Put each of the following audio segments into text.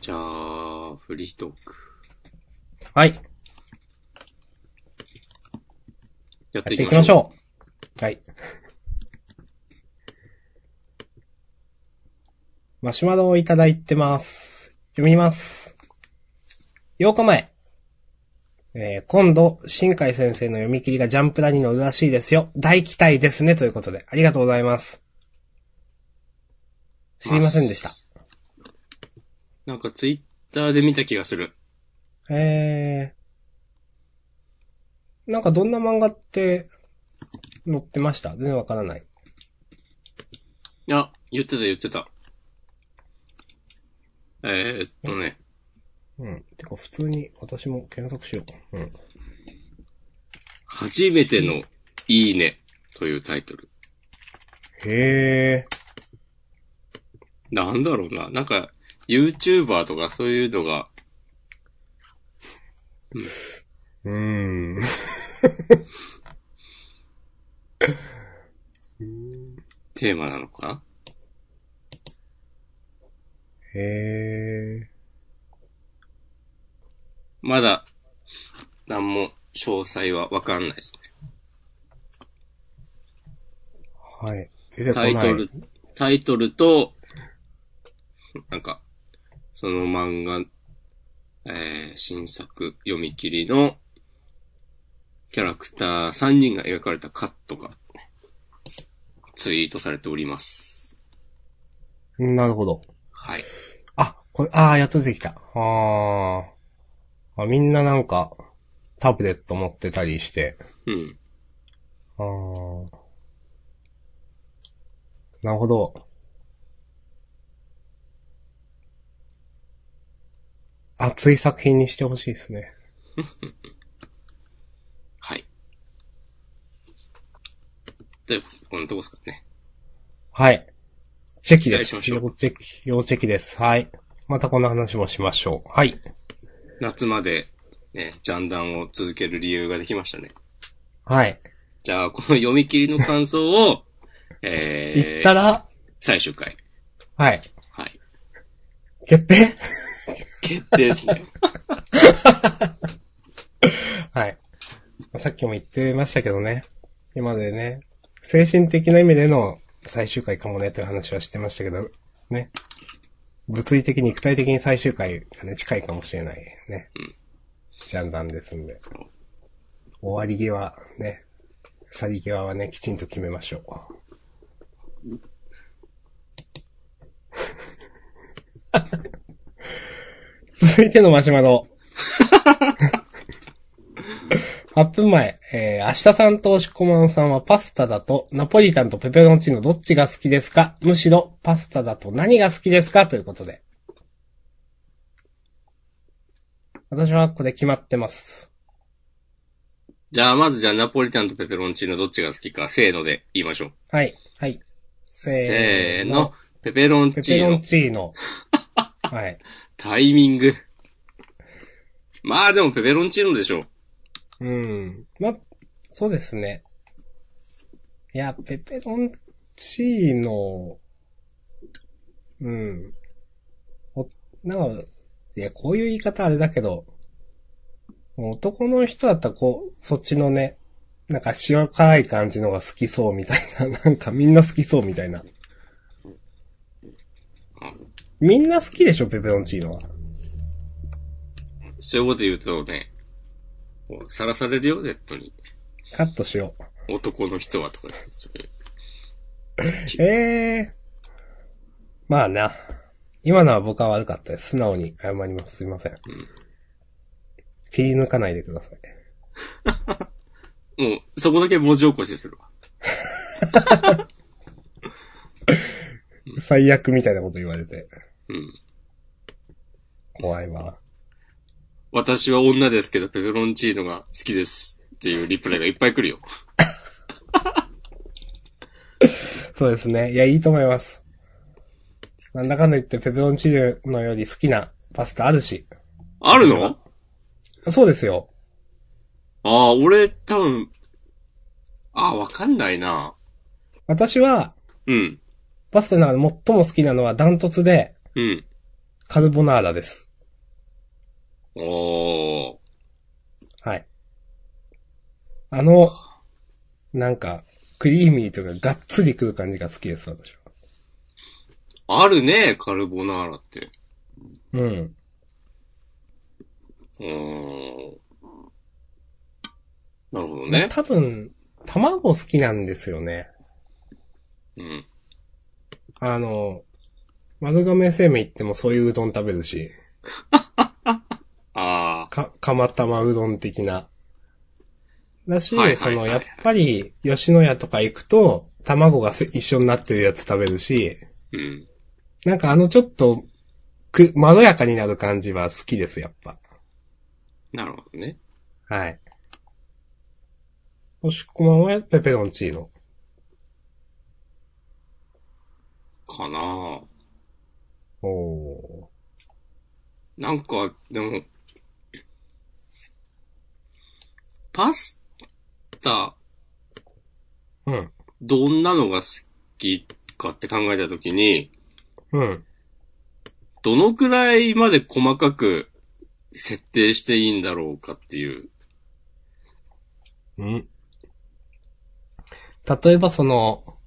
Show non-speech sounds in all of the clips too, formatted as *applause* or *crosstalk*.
じゃあ、フリートーク。はい。やっやってていいきましょう。はい。*laughs* マシュマロをいただいてます。読みます。8日前。えー今度、新海先生の読み切りがジャンプラに乗るらしいですよ。大期待ですね。ということで、ありがとうございます。知りませんでした。なんかツイッターで見た気がする。えー。なんかどんな漫画って載ってました？全然わからない。いや、言ってた言ってた。えー、っとね、うん。てか普通に私も検索しよう。うん。初めてのいいねというタイトル。へー。なんだろうな。なんか、YouTuber とかそういうのが、うーん。テーマなのか？へまだ、なんも詳細はわかんないですね。ー。はい。タイトル、タイトルと、なんか、その漫画、えー、新作読み切りの、キャラクター3人が描かれたカットが、ツイートされております。なるほど。はい。あ、これ、あー、やっと出てきた。あー。あ、みんななんか、タブレット持ってたりして。うん。あー。なるほど。熱い作品にしてほしいですね。*laughs* はい。で、こんなとこですかね。はい。チェキです。要チェキ、要チェキです。はい。またこんな話もしましょう。はい。夏まで、ね、ジャンダンを続ける理由ができましたね。はい。じゃあ、この読み切りの感想を、*laughs* えー、言ったら、最終回。はい。はい。決定？決定ですね。*laughs* はい。まあさっきも言ってましたけどね。今までね、精神的な意味での最終回かもねという話はしてましたけど、ね。物理的、肉体的に最終回がね、近いかもしれないね。ジャンダンですんで。終わり際、ね。去り際はね、きちんと決めましょう。*laughs* 続いてのマシュマロ。8分前、えー、明日さんと押しこまんさんはパスタだとナポリタンとペペロンチーノどっちが好きですか？むしろパスタだと何が好きですか？ということで。私はこれ決まってます。じゃあ、まずじゃあ、ナポリタンとペペロンチーノどっちが好きか、せーので言いましょう。はい、はい。せーの。ペペロンペペロンチーノ。チーノ。はい。タイミング。まあでもペペロンチーノでしょう。うん。ま、そうですね。いや、ペペロンチーノ、うん。お、なんか、いや、こういう言い方あれだけど、男の人だったらこう、そっちのね、なんか塩辛い感じのが好きそうみたいな、なんかみんな好きそうみたいな。みんな好きでしょ、ペペロンチーノは。そういうこと言うとね、もうさらされるよ、ネットに。カットしよう。男の人はとか言ってそれええまあな。今のは僕は悪かったです。素直に謝ります。すいません。切り抜かないでください。もう、そこだけ文字起こしするわ。*laughs* 最悪みたいなこと言われて。うん。怖いわ。私は女ですけど、ペペロンチーノが好きです。っていうリプライがいっぱい来るよ。*laughs* そうですね。いや、いいと思います。なんだかんだ言ってペペロンチーノより好きなパスタあるし。あるの？そうですよ。ああ、俺、多分、ああ、わかんないな。私は、うん。パスタの中で最も好きなのはダントツで、うん。カルボナーラです。おー。はい。あの、なんか、クリーミーとかがっつりくる感じが好きです、私は。あるね、カルボナーラって。うん。うーん。なるほどね。多分、卵好きなんですよね。うん。あの、丸亀製麺行ってもそういううどん食べるし、*laughs* あか、釜玉うどん的な。だし、はいはいはいその、やっぱり、吉野家とか行くと、卵がせ一緒になってるやつ食べるし、ー。うん。なんかあのちょっと、く、まろやかになる感じは好きです、やっぱ。なるほどね。はい。もしこまんはペペロンチーノ。かなおー。なんか、でも、パスタ、うん。どんなのが好きかって考えたときに、うん。どのくらいまで細かく設定していいんだろうかっていう。うん。例えばその、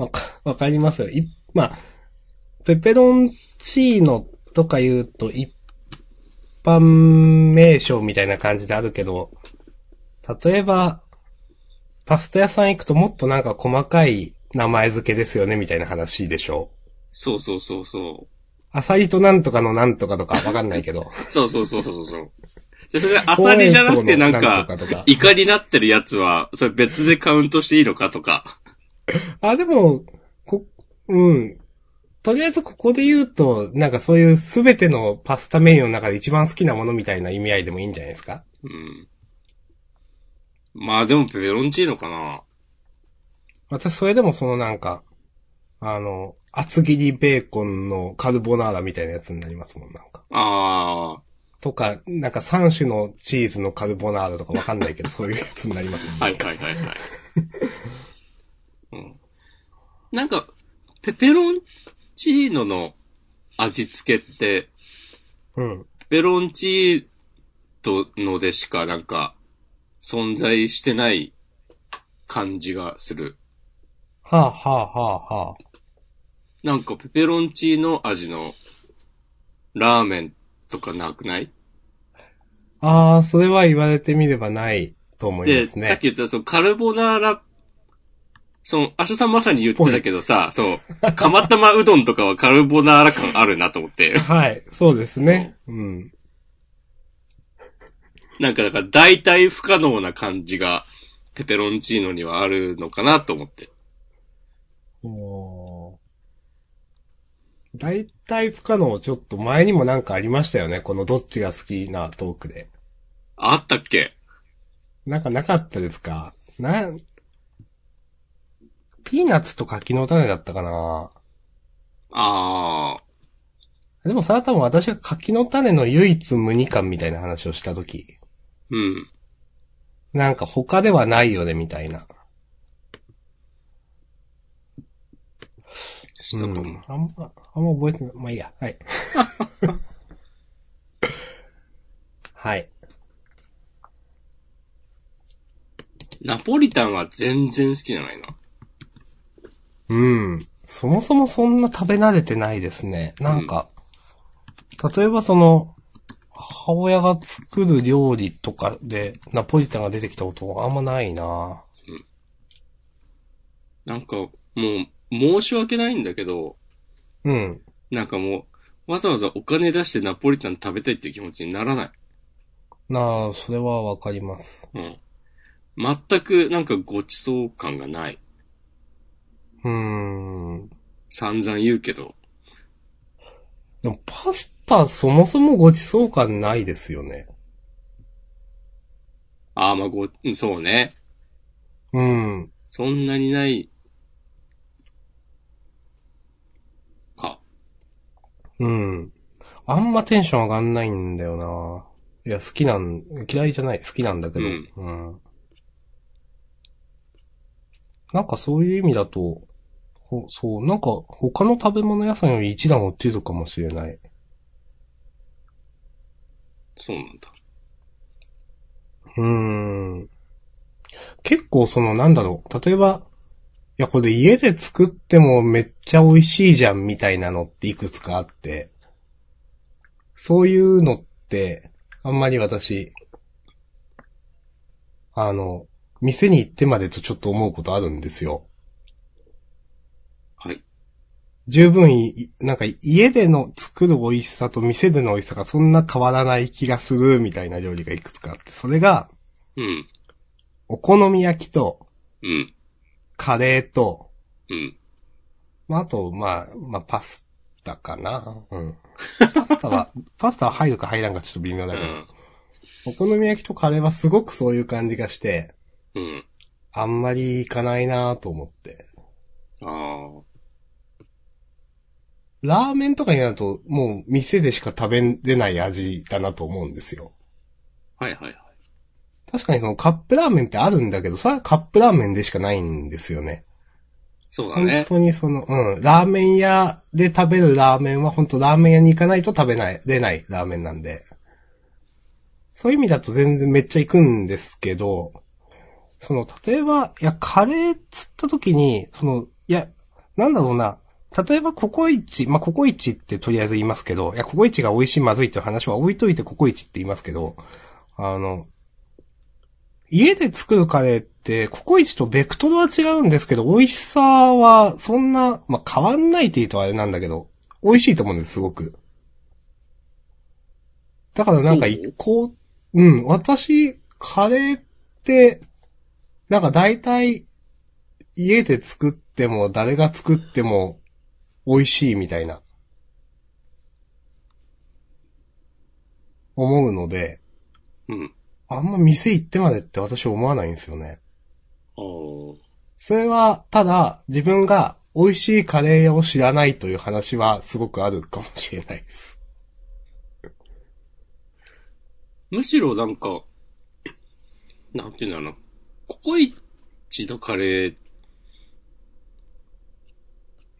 わか、*laughs* わかりますよ。い、まあ、ペペロンチーノとか言うと一般名称みたいな感じであるけど、例えば、パスタ屋さん行くともっとなんか細かい名前付けですよねみたいな話でしょ。そうそうそうそう。アサリとなんとかのなんとかとかわかんないけど。そうそうそうそうそう。で、それアサリじゃなくてなんか、イカになってるやつは、それ別でカウントしていいのかとか。*laughs* あ、でも、こ、うん。とりあえずここで言うと、なんかそういうすべてのパスタメニューの中で一番好きなものみたいな意味合いでもいいんじゃないですか？うん。まあでもペペロンチーノかな。私それでもそのなんか、あの、厚切りベーコンのカルボナーラみたいなやつになりますもん、なんか。ああ、とか、なんか3種のチーズのカルボナーラとかわかんないけど、そういうやつになりますもんね。はいはいはいはい。*laughs* うん。なんか、ペペロンチーノの味付けって、うん。ペペロンチーノのでしかなんか、存在してない感じがする。はあ、はあはあはあ。なんかペペロンチーノ味のラーメンとかなくない？ああ、それは言われてみればないと思いで、ますね。さっき言ったそのカルボナーラ、その、アシャさんまさに言ってたけどさ、そう、釜玉うどんとかはカルボナーラ感あるなと思って。はい、そうですね。うん。なんかだから大体不可能な感じがペペロンチーノにはあるのかなと思って。おー大体不可能ちょっと前にもなんかありましたよね。このどっちが好きなトークで。あったっけ？なんかなかったですか？な、ピーナッツと柿の種だったかなああ、でもさ、多分私が柿の種の唯一無二感みたいな話をしたとき、うん。なんか他ではないよね、みたいな。したかも。うん、あんま、あんま覚えてない。まあいいや。はい。*laughs* はい。ナポリタンは全然好きじゃないな。うん。そもそもそんな食べ慣れてないですね。なんか、例えばその、母親が作る料理とかでナポリタンが出てきたことはあんまないななんか、もう、申し訳ないんだけど、うん。なんかもう、わざわざお金出してナポリタン食べたいっていう気持ちにならない。なあ、それはわかります。うん。全くなんかごちそう感がない。うーん。散々言うけど。でもパスタそもそもごちそう感ないですよね。ああ、まあご、そうね。うん。そんなにない。か。うん。あんまテンション上がんないんだよな。いや、好きなん、嫌いじゃない、好きなんだけど。うんうん。なんかそういう意味だと、ほそう、なんか、他の食べ物屋さんより一段落ちるかもしれない。そうなんだ。うーん。結構そのなんだろう。例えば、いやこれ家で作ってもめっちゃ美味しいじゃんみたいなのっていくつかあって、そういうのって、あんまり私、あの、店に行ってまでとちょっと思うことあるんですよ。はい。十分い、なんか家での作る美味しさと店での美味しさがそんな変わらない気がするみたいな料理がいくつかあって、それが、うん。お好み焼きと、うん。カレーと、うん。まあ、あと、まあ、まあ、パスタかな。うん。パスタは、*laughs* パスタは入るか入らんかちょっと微妙だけど、お好み焼きとカレーはすごくそういう感じがして、うん。うん。あんまりいかないなと思って。ああ。ラーメンとかになると、もう店でしか食べれない味だなと思うんですよ。はいはいはい。確かにそのカップラーメンってあるんだけど、それはカップラーメンでしかないんですよね。本そうだね。当にその、うん、ラーメン屋で食べるラーメンは本当ラーメン屋に行かないと食べない、出ないラーメンなんで。そういう意味だと全然めっちゃ行くんですけど、その、例えば、いや、カレーっつった時に、その、いや、なんだろうな、例えばココイチ、まあ、ココイチってとりあえず言いますけど、いや、ココイチが美味しいまずいっていう話は置いといてココイチって言いますけど、あの、家で作るカレーって、ココイチとベクトルは違うんですけど、美味しさはそんな、まあ、変わんないって言うとあれなんだけど、美味しいと思うんです、すごく。だからなんか一個、うん、私、カレーって、なんか大体、家で作っても、誰が作っても、美味しいみたいな。思うので、うん。あんま店行ってまでって私思わないんですよね。ああ。それは、ただ、自分が美味しいカレー屋を知らないという話はすごくあるかもしれないです。むしろなんか、なんていうんだろうな。ココイチのカレー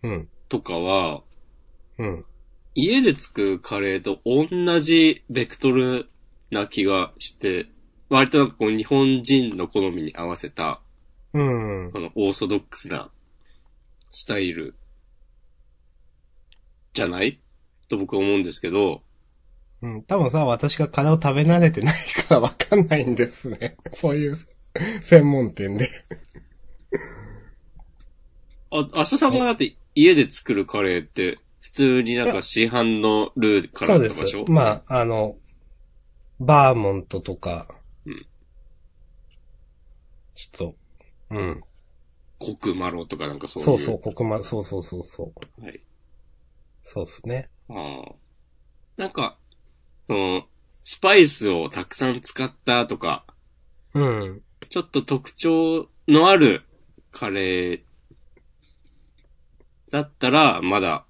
うん。とかは、うん。家で作るカレーと同じベクトルな気がして、割となんかこう日本人の好みに合わせた、うん。このオーソドックスなスタイルじゃないと僕は思うんですけど、うん。多分さ、私がカレーを食べ慣れてないからわかんないんですね。*laughs* そういう専門店で。あ、明日さんがだって家で作るカレーって、普通になんか市販のルーからとかでしょ。まあ、あの、バーモントとか、うんちょっと、うん。コクマロとかなんかそういう？そうそう、ここま、そうそうそうそう。はい。そうですね。ああ。なんか、その、スパイスをたくさん使ったとか、うん。ちょっと特徴のあるカレーだったら、まだ、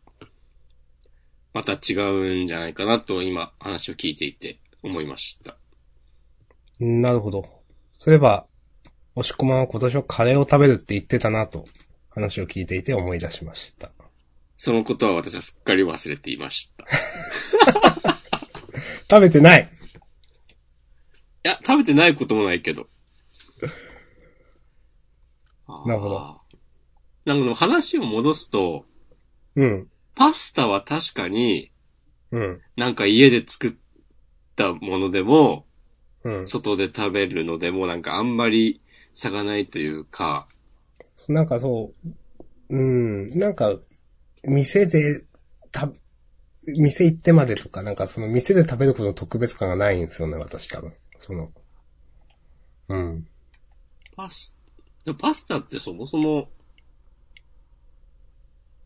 また違うんじゃないかなと今話を聞いていて思いました。なるほど。そういえば、押し込まんは今年はカレーを食べるって言ってたなと、話を聞いていて思い出しました。そのことは私はすっかり忘れていました。い *laughs* 食べてないや、食べてないこともないけど。なるほど。なんかでも話を戻すと、うん。パスタは確かにうん。なんか家で作ったものでも、うん。外で食べるのでもなんかあんまり差がないというか、なんかそう、うん、なんか、店で、た、店行ってまでとか、なんかその店で食べることの特別感がないんですよね、私多分。その、うん。パス、パスタってそもそも、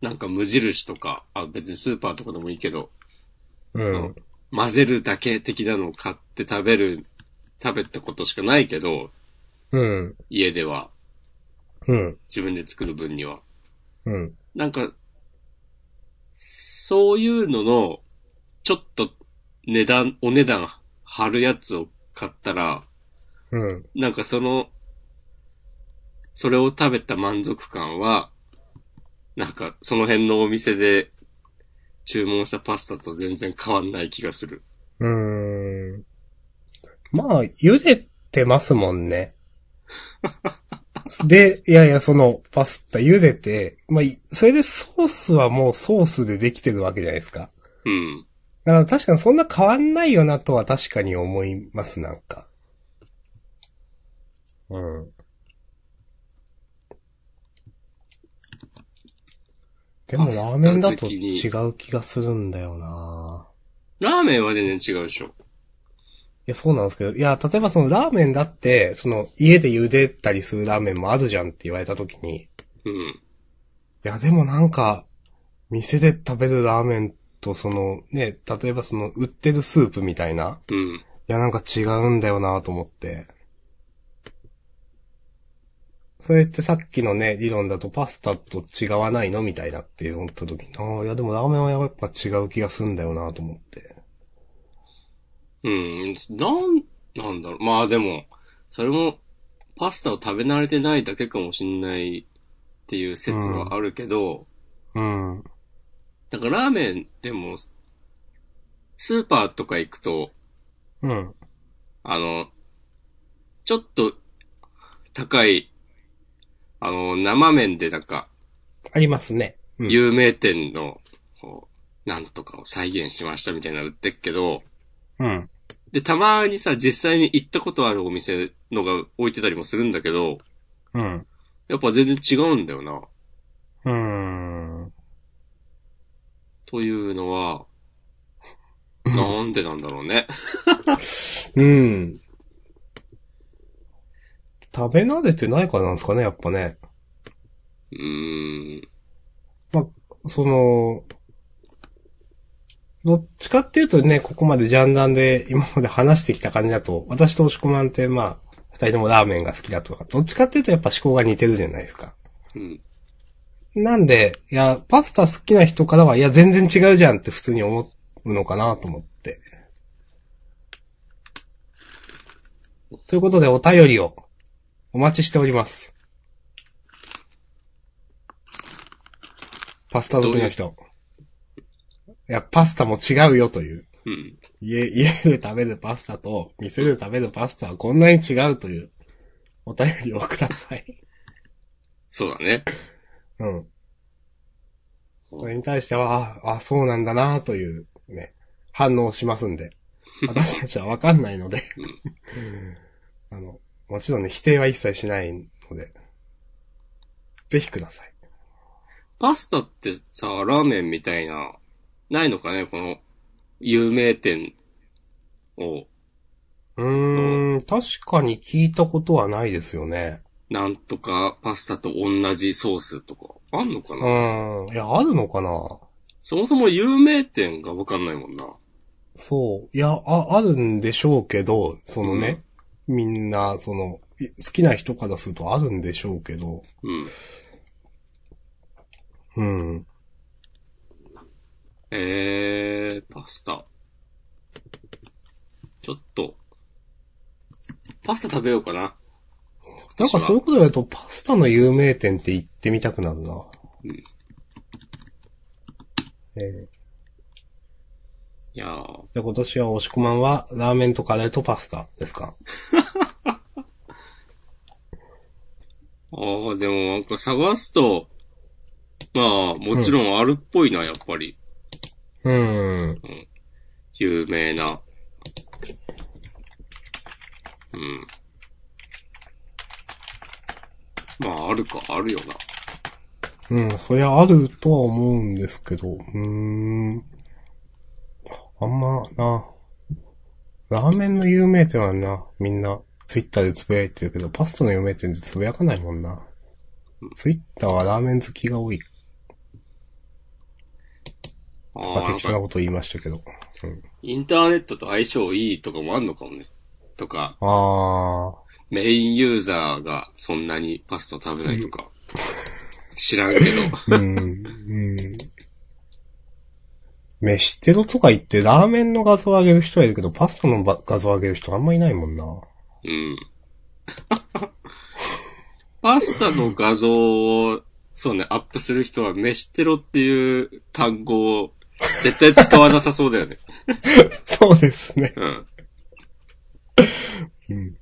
なんか無印とか、あ、別にスーパーとかでもいいけど、うん。混ぜるだけ的なのを買って食べる、食べたことしかないけど、うん。家では、うん。自分で作る分には。うん。なんか、そういうのの、ちょっと値段、お値段張るやつを買ったら、うん。なんかその、それを食べた満足感は、なんか、その辺のお店で注文したパスタと全然変わんない気がする。うーん。まあ、茹でてますもんね。*laughs* で、いやいや、その、パスタ茹でて、まあ、いそれでソースはもうソースでできてるわけじゃないですか。うん。だから確かにそんな変わんないよなとは確かに思います、なんか。うん。でもラーメンだと違う気がするんだよなラーメンは全然違うでしょ。いや、そうなんですけど、いや、例えばそのラーメンだって、その家で茹でたりするラーメンもあるじゃんって言われたときに、いうん。や、でもなんか、店で食べるラーメンとその、ね、例えばその売ってるスープみたいな、うん。いや、なんか違うんだよなと思って。それってさっきのね、理論だとパスタと違わないのみたいなって思った時に、ああ、いやでもラーメンはやっぱ違う気がすんだよなと思って。うん。なん、なんだろう。まあでも、それも、パスタを食べ慣れてないだけかもしんないっていう説はあるけど、うん。だからラーメンでも、スーパーとか行くと、うん。あの、ちょっと高い、あの、生麺でなんか、ありますね。うん。有名店の、こう、なんとかを再現しましたみたいなの売ってっけど、うん。で、たまにさ、実際に行ったことあるお店のが置いてたりもするんだけど、うん。やっぱ全然違うんだよな。うーん。というのは、なんでなんだろうね。*laughs* うん。食べ慣れてないからなんですかね、やっぱね。うーん。その、どっちかっていうとね、ここまでジャンダンで今まで話してきた感じだと、私と押し込まんってまあ、二人ともラーメンが好きだとか、どっちかっていうとやっぱ思考が似てるじゃないですか。うん。なんで、いや、パスタ好きな人からは、いや、全然違うじゃんって普通に思うのかなと思って。ということで、お便りをお待ちしております。パスタ好きの人。いや、パスタも違うよという。うん。家、家で食べるパスタと、店で食べるパスタはこんなに違うという、お便りをください。そうだね。うん。これに対しては、あ、あそうなんだなという、ね、反応をしますんで。私たちはわかんないので。*laughs* あの、もちろんね、否定は一切しないので。ぜひください。パスタってさ、ラーメンみたいな、ないのかねこの、有名店を、うーん、確かに聞いたことはないですよね。なんとかパスタと同じソースとか、あんのかうな、ーん、いや、あるのかな？そもそも有名店がわかんないもんな。そう。いや、あ、あるんでしょうけど、そのね、みんな、その、い好きな人からするとあるんでしょうけど、うん。うん。えー、パスタ。ちょっと、パスタ食べようかな。なんかそういうこと言うと、パスタの有名店って行ってみたくなるな。うんえーいやー、じゃあ今年は押し込まんは、ラーメンとカレーとパスタですか？*laughs* ああ、でもなんか探すと、まあ、もちろんあるっぽいな、やっぱり。うーん。有名な。うん。まあ、あるか、あるよな。うん、そりゃあるとは思うんですけど、うーん。あんまな、ラーメンの有名店はな、みんな、ツイッターでつぶやいてるけど、パスタの有名店でつぶやかないもんな。ツイッターはラーメン好きが多いあとか適当なこと言いましたけど。うん、インターネットと相性いいとかもあんのかもね。とか、あメインユーザーがそんなにパスタ食べないとか、知らんけど。ー。うん、うん。飯テロとか言ってラーメンの画像を上げる人はいるけど、パスタのば画像を上げる人あんまいないもんな。うん。*laughs* パスタの画像をそうね、アップする人は飯テロっていう単語を絶対使わなさそうだよね。*laughs* そうですね。うん。うん。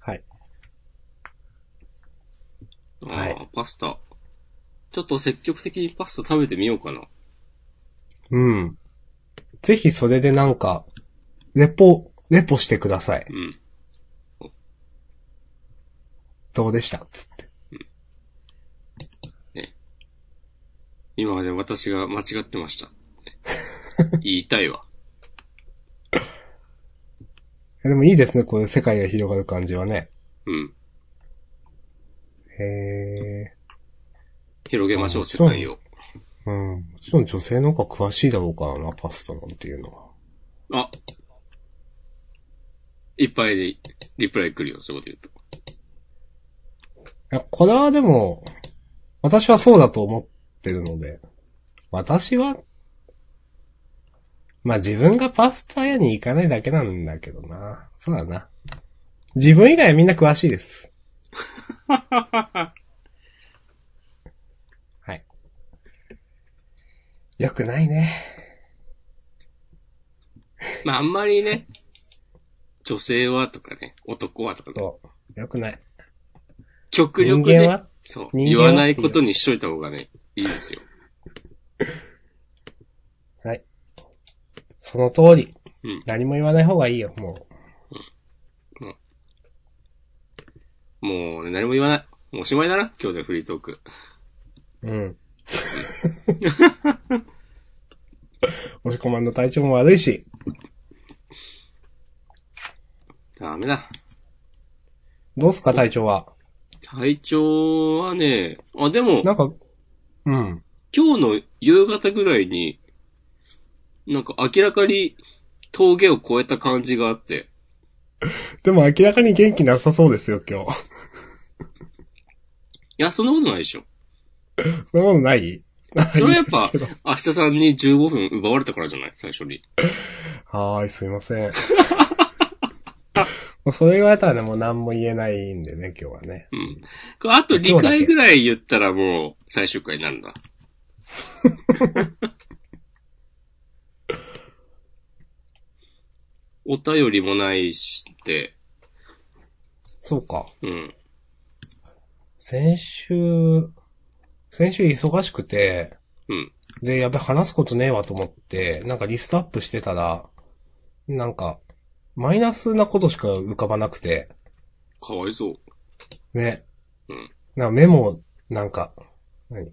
はい。ああ、はいパスタ。ちょっと積極的にパスタ食べてみようかな。うん。ぜひそれでなんか、レポ、レポしてください。うん。どうでした？つって。今まで私が間違ってました。言いたいわ。え *laughs* でもいいですね、こういう世界が広がる感じはね。うん。へえ。広げましょう、世界を。うん。もちろん女性の方が詳しいだろうからな、パスタなんていうのは。あいっぱいでリプライ来るよ、そういうこと言うと。いや、これはでも、私はそうだと思ってるので、私は、まあ自分がパスタ屋に行かないだけなんだけどな。そうだな。自分以外はみんな詳しいです。*laughs* はい。よくないね。*laughs* まあ、あんまりね、女性はとかね、男はとかね、そう。よくない。極力ね人間は、そう、人間は？言わないことにしといた方がね、いいですよ。*laughs* はい。その通り。うん何も言わない方がいいよ、ももうね、何も言わない。もうおしまいだな、今日でフリートーク。う。うん。*laughs* 押し込まんの体調も悪いし。ダメだ。どうすか、体調は？体調はね、あ、でも、なんか、うん。今日の夕方ぐらいに、なんか明らかに峠を越えた感じがあって、でも明らかに元気なさそうですよ、今日。いや、そんなことないでしょ。*laughs* そんなことない？それはやっぱ明日さんに15分奪われたからじゃない？最初に。はーい、すいません。*laughs* もうそれ言われたらね、もう何も言えないんでね、今日はね。うん。これあと2回ぐらい言ったらもう最終回になるんだ。*laughs* お便りもないして、そうか。うん。先週、先週忙しくて、うん。で、やべ、話すことねえわと思って、なんかリストアップしてたら、なんか、マイナスなことしか浮かばなくて、かわいそう。ね。うん。なんかメモ、なんか、何？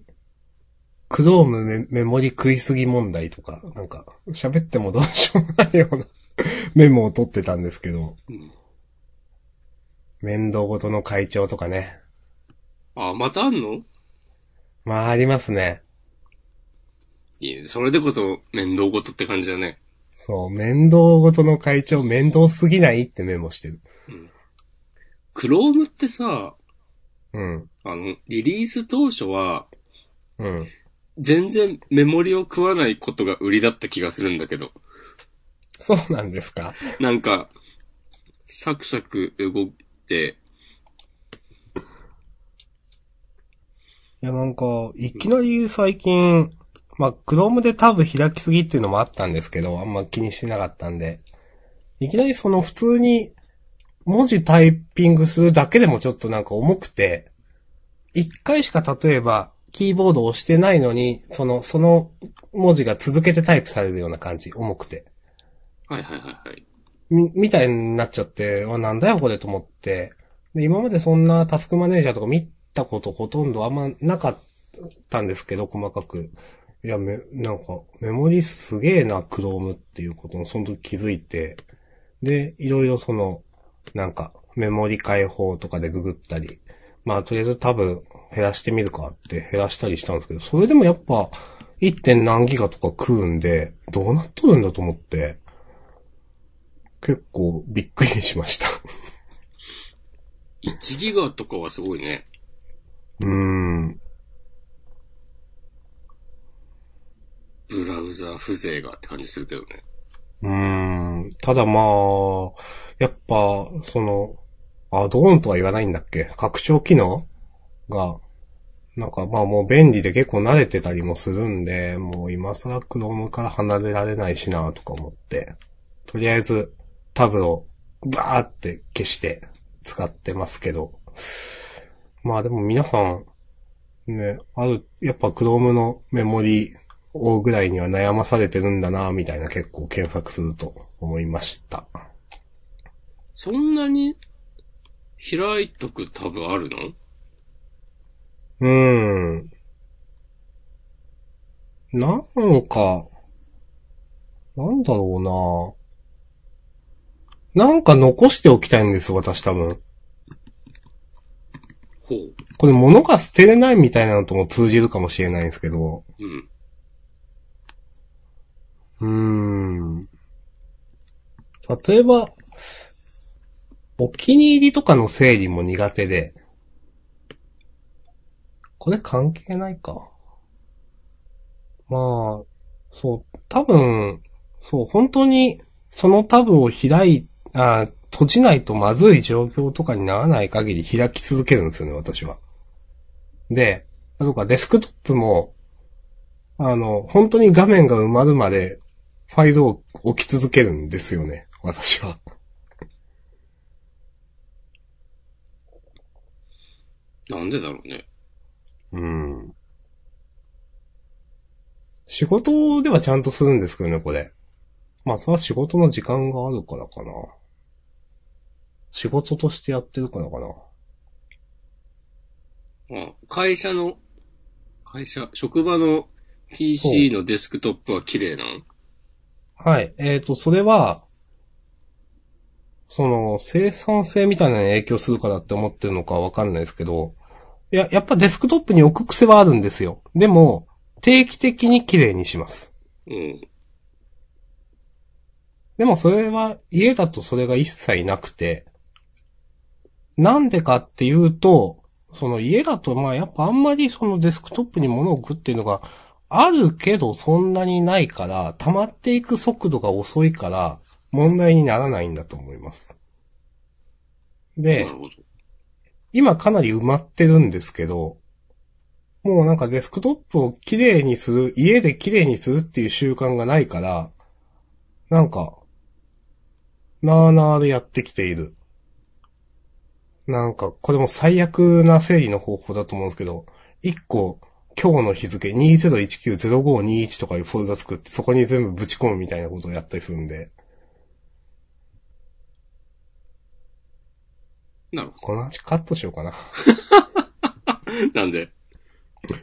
クロームメメモリ食いすぎ問題とか、なんか、喋ってもどうしようもないような *laughs* メモを取ってたんですけど、うん。面倒ごとの会長とかね。あ、またあんの？まあ、ありますね。いいね。それでこそ面倒事って感じだね。そう、面倒ごとの会長面倒すぎないってメモしてる。クロームってさ、うん。あの、リリース当初は、うん。全然メモリを食わないことが売りだった気がするんだけど。そうなんですか？なんか、サクサク動いて、いや、なんか、いきなり最近、まあ、クロームでタブ開きすぎっていうのもあったんですけど、あんま気にしてなかったんで、いきなりその普通に文字タイピングするだけでもちょっとなんか重くて、一回しか例えばキーボードを押してないのに、その、その文字が続けてタイプされるような感じ、重くて。はいはいはいはい。み、みたいになっちゃって、わ、なんだよこれと思って。で、今までそんなタスクマネージャーとか見たことほとんどあんまなかったんですけど、細かく。いや、め、なんか、メモリすげえな、クロームっていうことにその時気づいて、で、いろいろその、なんか、メモリ解放とかでググったり、まあ、とりあえず多分減らしてみるかって減らしたりしたんですけど、それでもやっぱ、1. 点何ギガとか食うんで、どうなっとるんだと思って、結構びっくりしました。*laughs* 1ギガとかはすごいね。うん。ブラウザ風情がって感じするけどね。うん。ただまあ、やっぱ、その、アドオンとは言わないんだっけ？拡張機能が、なんかまあもう便利で結構慣れてたりもするんで、もう今更クロームから離れられないしなとか思って、とりあえずタブをバーって消して使ってますけど、まあでも皆さん、ね、ある、やっぱクロームのメモリをぐらいには悩まされてるんだなみたいな結構検索すると思いました。そんなに開いとくタブあるの？うーん。なんか、なんだろうななんか残しておきたいんですよ、私多分。ほう。これ物が捨てれないみたいなのとも通じるかもしれないんですけど。うん。うーん。例えば、お気に入りとかの整理も苦手で。これ関係ないか。まあ、そう、多分、そう、本当に、そのタブを開い、あ閉じないとまずい状況とかにならない限り開き続けるんですよね、私は。で、あとかデスクトップも、あの、本当に画面が埋まるまで、ファイルを置き続けるんですよね、私は。なんでだろうね。うん。仕事ではちゃんとするんですけどね、これ。まあ、それは仕事の時間があるからかな。仕事としてやってるからかな。あ会社の、会社、職場の PC のデスクトップは綺麗なん？はい。えっ、と、それは、その、生産性みたいなのに影響するからって思ってるのかわかんないですけど、いや、やっぱデスクトップに置く癖はあるんですよ。でも、定期的に綺麗にします。うん。でもそれは、家だとそれが一切なくて、なんでかっていうと、その家だとまあやっぱあんまりそのデスクトップに物を置くっていうのがあるけどそんなにないから、溜まっていく速度が遅いから問題にならないんだと思います。で。今かなり埋まってるんですけど、もうなんかデスクトップを綺麗にする、家で綺麗にするっていう習慣がないから、なんか、なーなーでやってきている。なんか、これも最悪な整理の方法だと思うんですけど、一個、今日の日付2019-0521とかいうフォルダ作って、そこに全部ぶち込むみたいなことをやったりするんで、なるほこの話カットしようかな。ど。*laughs* なんで？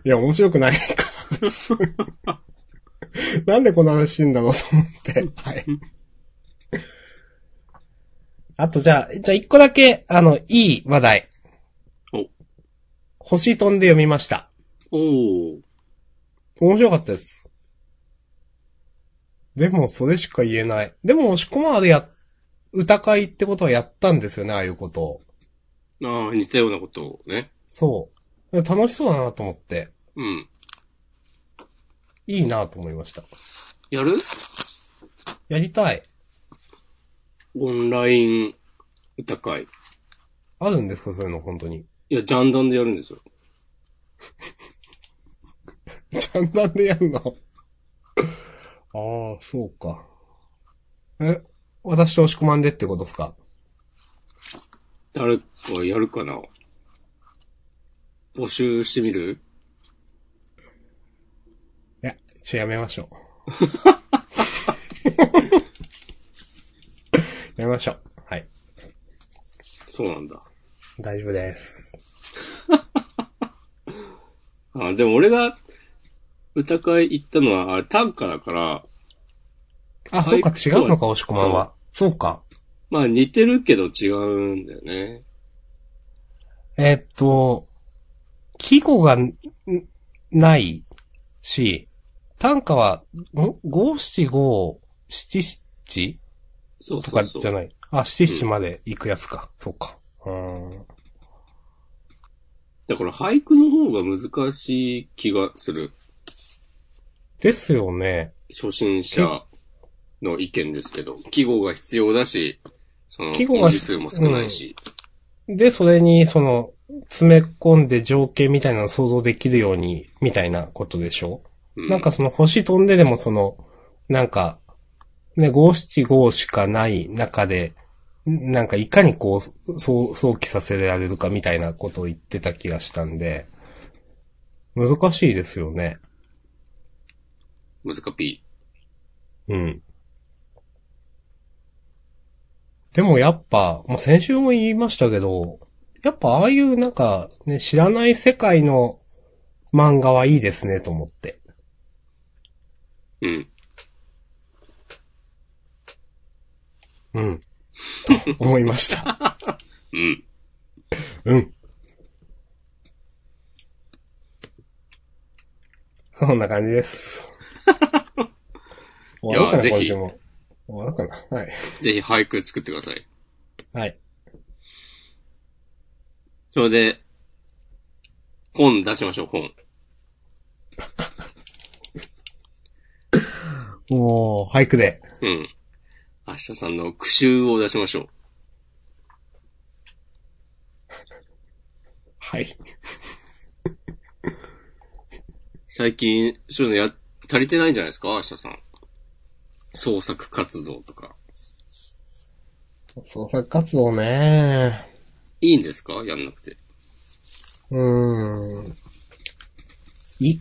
いや、面白くないからです。なんでこの話してんだろうと思って。はい。あと、じゃあ、じゃあ一個だけ、あの、いい話題。お星飛んで読みました。おー。面白かったです。でも、それしか言えない。でも、押し込までや、歌会ってことはやったんですよね、ああいうことを。ああ、似たようなことをね。そう。楽しそうだなと思って、うん。いいなと思いました。やる？やりたい。オンライン歌会。あるんですか？そういうの、本当に。いや、ジャンダンでやるんですよ。*laughs* ジャンダンでやるの？*laughs* ああ、そうか。え、私と押し込まんでってことですか？誰かやるかな？募集してみる？いや、ちょ、やめましょう。*laughs* やめましょう。はい。そうなんだ。大丈夫です。*laughs* あでも俺が歌会行ったのは、あれ短歌だから、あ、そうか、違うのか、押し込まんは。そうか。まあ似てるけど違うんだよね。えーっと、季語がんないし、短歌は、ん？五七五七七？とかそうそうそう。じゃない。あ、七七まで行くやつか。そうか。うーん。だから俳句の方が難しい気がする。ですよね。初心者の意見ですけど、記号が必要だし、その、文字数も少ないし。で、それに、その、詰め込んで情景みたいなのを想像できるように、みたいなことでしょ、うなんか、その星飛んででもその、なんか、ね、五七五しかない中で、んなんかいかにこう、そう、想起させられるかみたいなことを言ってた気がしたんで、難しいですよね。難か P。うん。でもやっぱ、もう先週も言いましたけど、やっぱああいうなんか、ね、知らない世界の漫画はいいですねと思って。うん。うん。と思いました。うん。うん。そんな感じです。*laughs* 終わろうかな、いやぜひ今週も。終わろうかな。はい。ぜひ俳句作ってください。はい。それで、本出しましょう、本。*laughs* おー、俳句で。うん。明日さんの句集を出しましょう。はい。*laughs* 最近、そういうのや、足りてないんじゃないですか？明日さん。創作活動とか。創作活動ねいいんですか？やんなくて。うーん。い、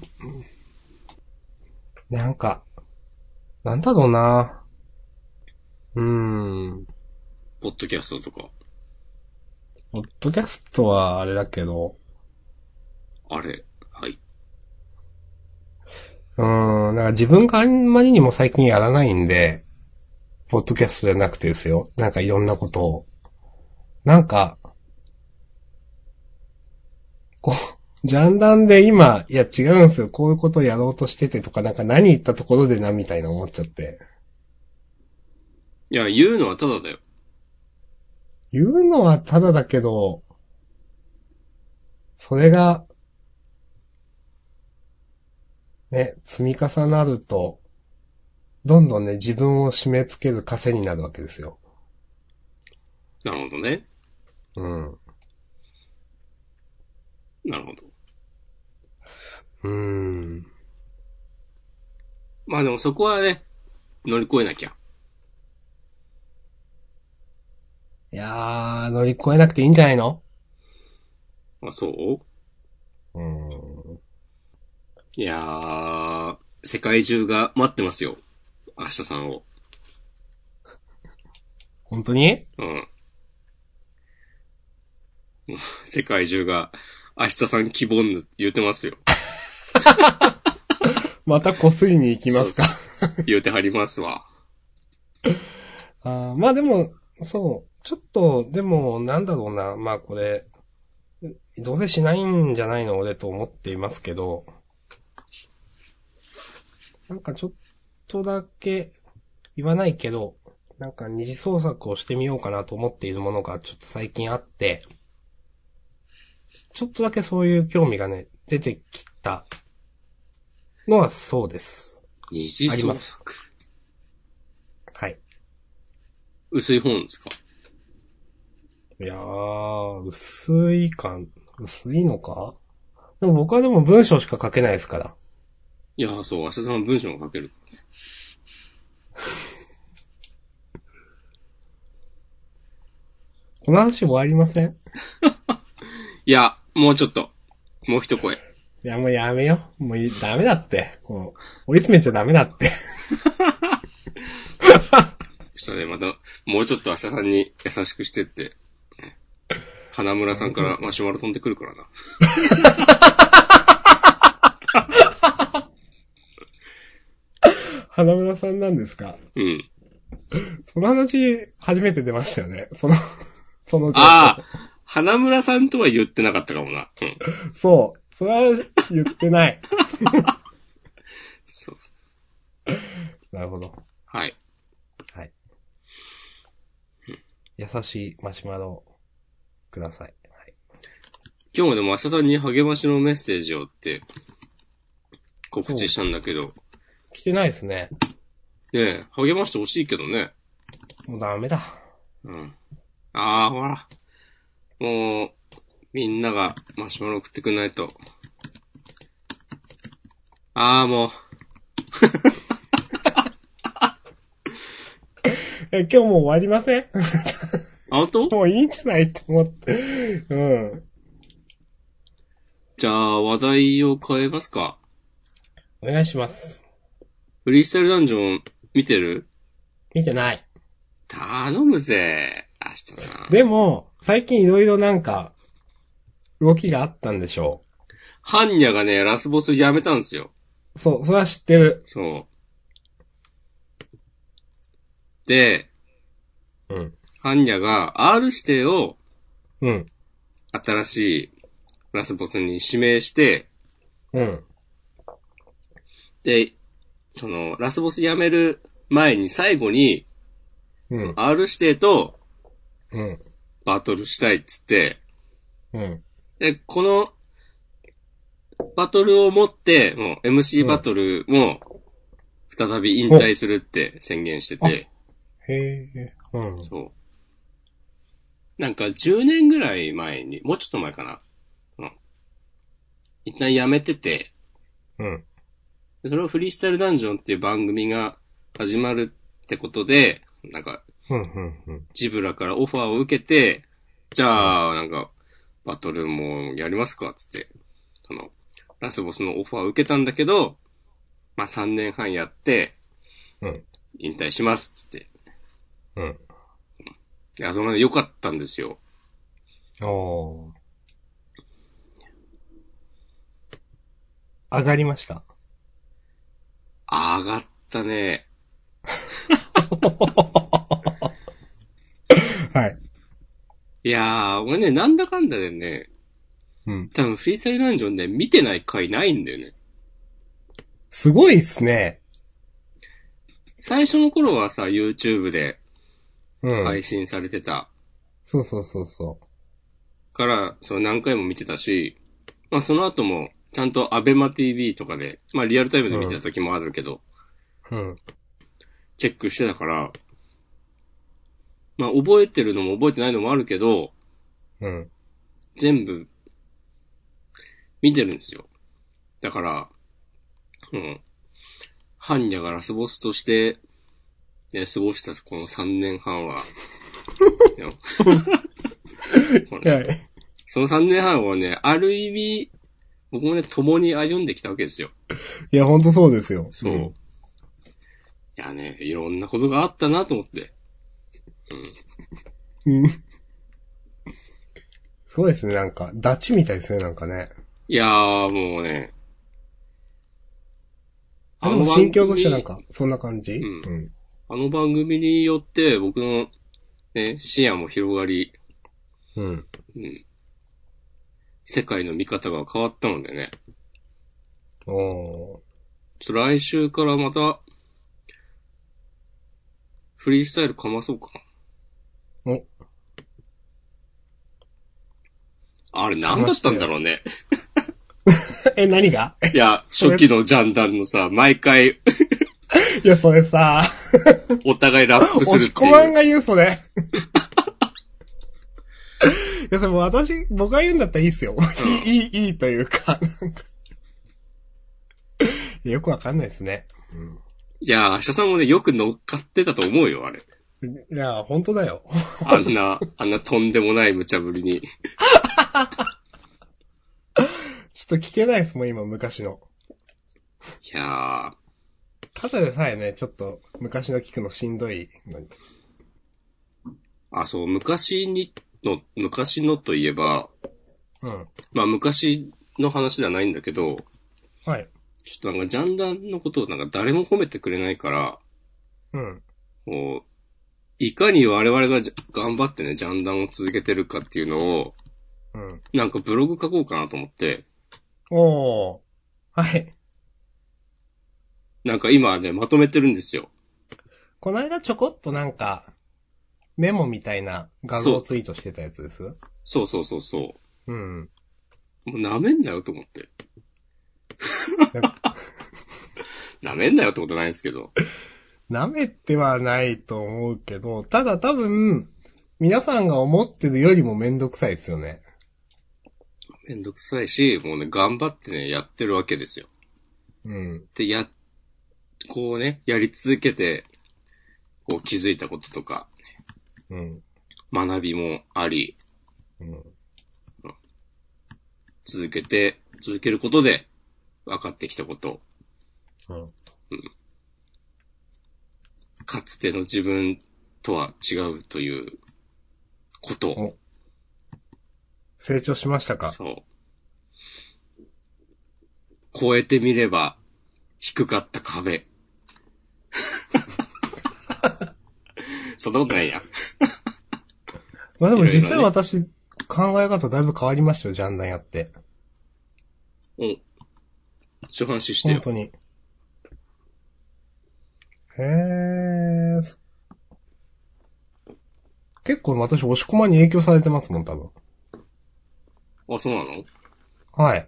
なんか、なんだろうなうーん。ポッドキャストとか。ポッドキャストはあれだけど、あれ？はい。うーん、なんか自分があんまりにも最近やらないんで、ポッドキャストじゃなくてですよ。なんかいろんなことを。なんか、こう、ジャンダンで今、いや違うんですよ。こういうことをやろうとしててとか、なんか何言ったところでな、みたいな思っちゃって。いや、言うのはただだよ。言うのはただだけど、それが、ね、積み重なると、どんどんね、自分を締め付ける枷になるわけですよ。なるほどね。うん。なるほど。うーん。まあでもそこはね、乗り越えなきゃ。いやー、乗り越えなくていいんじゃないの？あ、そう？うーん。いやー、世界中が待ってますよ。明日さんを。本当に？うん。世界中が、明日さん希望ぬ言うてますよ。*laughs* またこすりに行きますか言うてはりますわ。*laughs* あーまあでも、そう。ちょっと、でも、なんだろうな。まあこれ、どうせしないんじゃないの俺と思っていますけど、なんかちょっとだけ、言わないけど、なんか二次創作をしてみようかなと思っているものがちょっと最近あって、ちょっとだけそういう興味がね、出てきたのはそうです。二次創作。はい。薄い本ですか？いやー、薄い感、薄いのか？でも僕はでも文章しか書けないですから。いやー、そう、明日さんは文章が書ける。*laughs* この話終わりません？*laughs* いや、もうちょっと。もう一声。いや、もうやめよう。もういダメだって。こう、追い詰めちゃダメだって。*laughs* そしたらね、また、もうちょっと明日さんに優しくしてって。ね花村さんからマシュマロ飛んでくるからな。*laughs* 花村さんなんですか？うん。その話、初めて出ましたよね。その、*laughs* その、ああ花村さんとは言ってなかったかもな。うん。そう。それは言ってない。そうそう。なるほど。はい。はい。優しいマシュマロください。はい。今日もでも明日さんに励ましのメッセージをって告知したんだけど、来てないですね。ねえ、励ましてほしいけどね。もうダメだ。うん。ああ、ほら。もう、みんながマシュマロ送ってくんないと。あーもう。*laughs* え、今日もう終わりません？あ、本当もういいんじゃないって思って。うん。じゃあ、話題を変えますか。お願いします。フリースタイルダンジョン見てる？見てない。頼むぜ、明日さん。でも、最近いろいろなんか、動きがあったんでしょハンニャがね、ラスボスやめたんですよ。う。そう、それは知ってる。そう。で、うん。ハンニャが R 指定をうん。新しいラスボスに指名して、うん。で、その、ラスボス辞める前に最後にうん。R 指定とうん。バトルしたいっつって、うん。で、このバトルをもって、もう MC バトルも再び引退するって宣言してて、へえ。うん。そう。なんか10年ぐらい前に、もうちょっと前かな。うん。一旦辞めてて、うん。でそれをフリースタイルダンジョンっていう番組が始まるってことで、なんか、うん。うん。うん。ジブラからオファーを受けて、じゃあ、なんか、バトルもやりますかつって、その、ラスボスのオファーを受けたんだけど、まあ3年半やって、うん。引退しますつって。うん。いや、それで良かったんですよ。おー。上がりました？上がったね。*laughs* はい。いやー、俺ね、なんだかんだでね、うん。多分フリースタイルダンジョンで見てない回ないんだよね。すごいっすね。最初の頃はさ、YouTube でうん。配信されてたそうそうそうそから、その何回も見てたし、まあその後も、ちゃんとアベマ TV とかで、まあリアルタイムで見てた時もあるけど、う。うん。チェックしてたから、まあ覚えてるのも覚えてないのもあるけど、うん。全部、見てるんですよ。だから、うん。ハンニャがラスボスとして、ね、過ごしたこの3年半は、*laughs* いやほらはい。その3年半はね、ある意味、僕もね、共に歩んできたわけですよ。いや、ほんとそうですよ。そう。いやね、いろんなことがあったなと思って。うん。すごいですね、なんか、ダチみたいですね、なんかね。いやー、もうね。あ、でも番組心境としてなんか、そんな感じ？うんうん。あの番組によって僕のね、視野も広がり、うん。うん。世界の見方が変わったのでね。おー。ちょっと来週からまた、フリースタイルかまそうかな。お、あれ何だったんだろうね。*laughs* え、何が？いや、初期のジャンダンのさ、毎回いや、それさ、お互いラップす押るっていう。し込まんが言う、それ。いや、それも私、僕が言うんだったらいいっすよ。うんいい、いいというか、なんかいやよくわかんないですね。いや、明日さんもね、よく乗っかってたと思うよ、あれ。いや、本当だよ。あんな、あんなとんでもない無茶ぶりに。*laughs* ちょっと聞けないですもん、今、昔の。いやただでさえね、ちょっと、昔の聞くのしんどいのに。ー、あ、そう、昔に、の、昔のといえば、うん。まあ昔の話ではないんだけど、はい。ちょっとなんかジャンダンのことをなんか誰も褒めてくれないから、うん。こう、いかに我々がじゃ頑張ってね、ジャンダンを続けてるかっていうのを、うん。なんかブログ書こうかなと思って、おー。はい。なんか今ね、まとめてるんですよ。この間ちょこっとなんか、メモみたいな画像ツイートしてたやつです？そうそうそうそう。うん。もう舐めんなよと思って。*laughs* 舐めんなよってことないですけど。舐めてはないと思うけど、ただ多分、皆さんが思ってるよりもめんどくさいですよね。めんどくさいし、もうね、頑張ってね、やってるわけですよ。うん。で、や、こうね、やり続けて、こう気づいたこととか、うん。学びもあり、うん。続けて、続けることで、分かってきたこと、うん。かつての自分とは違うということ。お成長しましたか？そう。超えてみれば、低かった壁。*laughs* そんなことないや。まあでも実際私、考え方だいぶ変わりましたよ、ジャンダンやって。うん。そういう話してよ。本当に。へー。そ結構私、押し込まに影響されてますもん、多分。あ、そうなの？はい。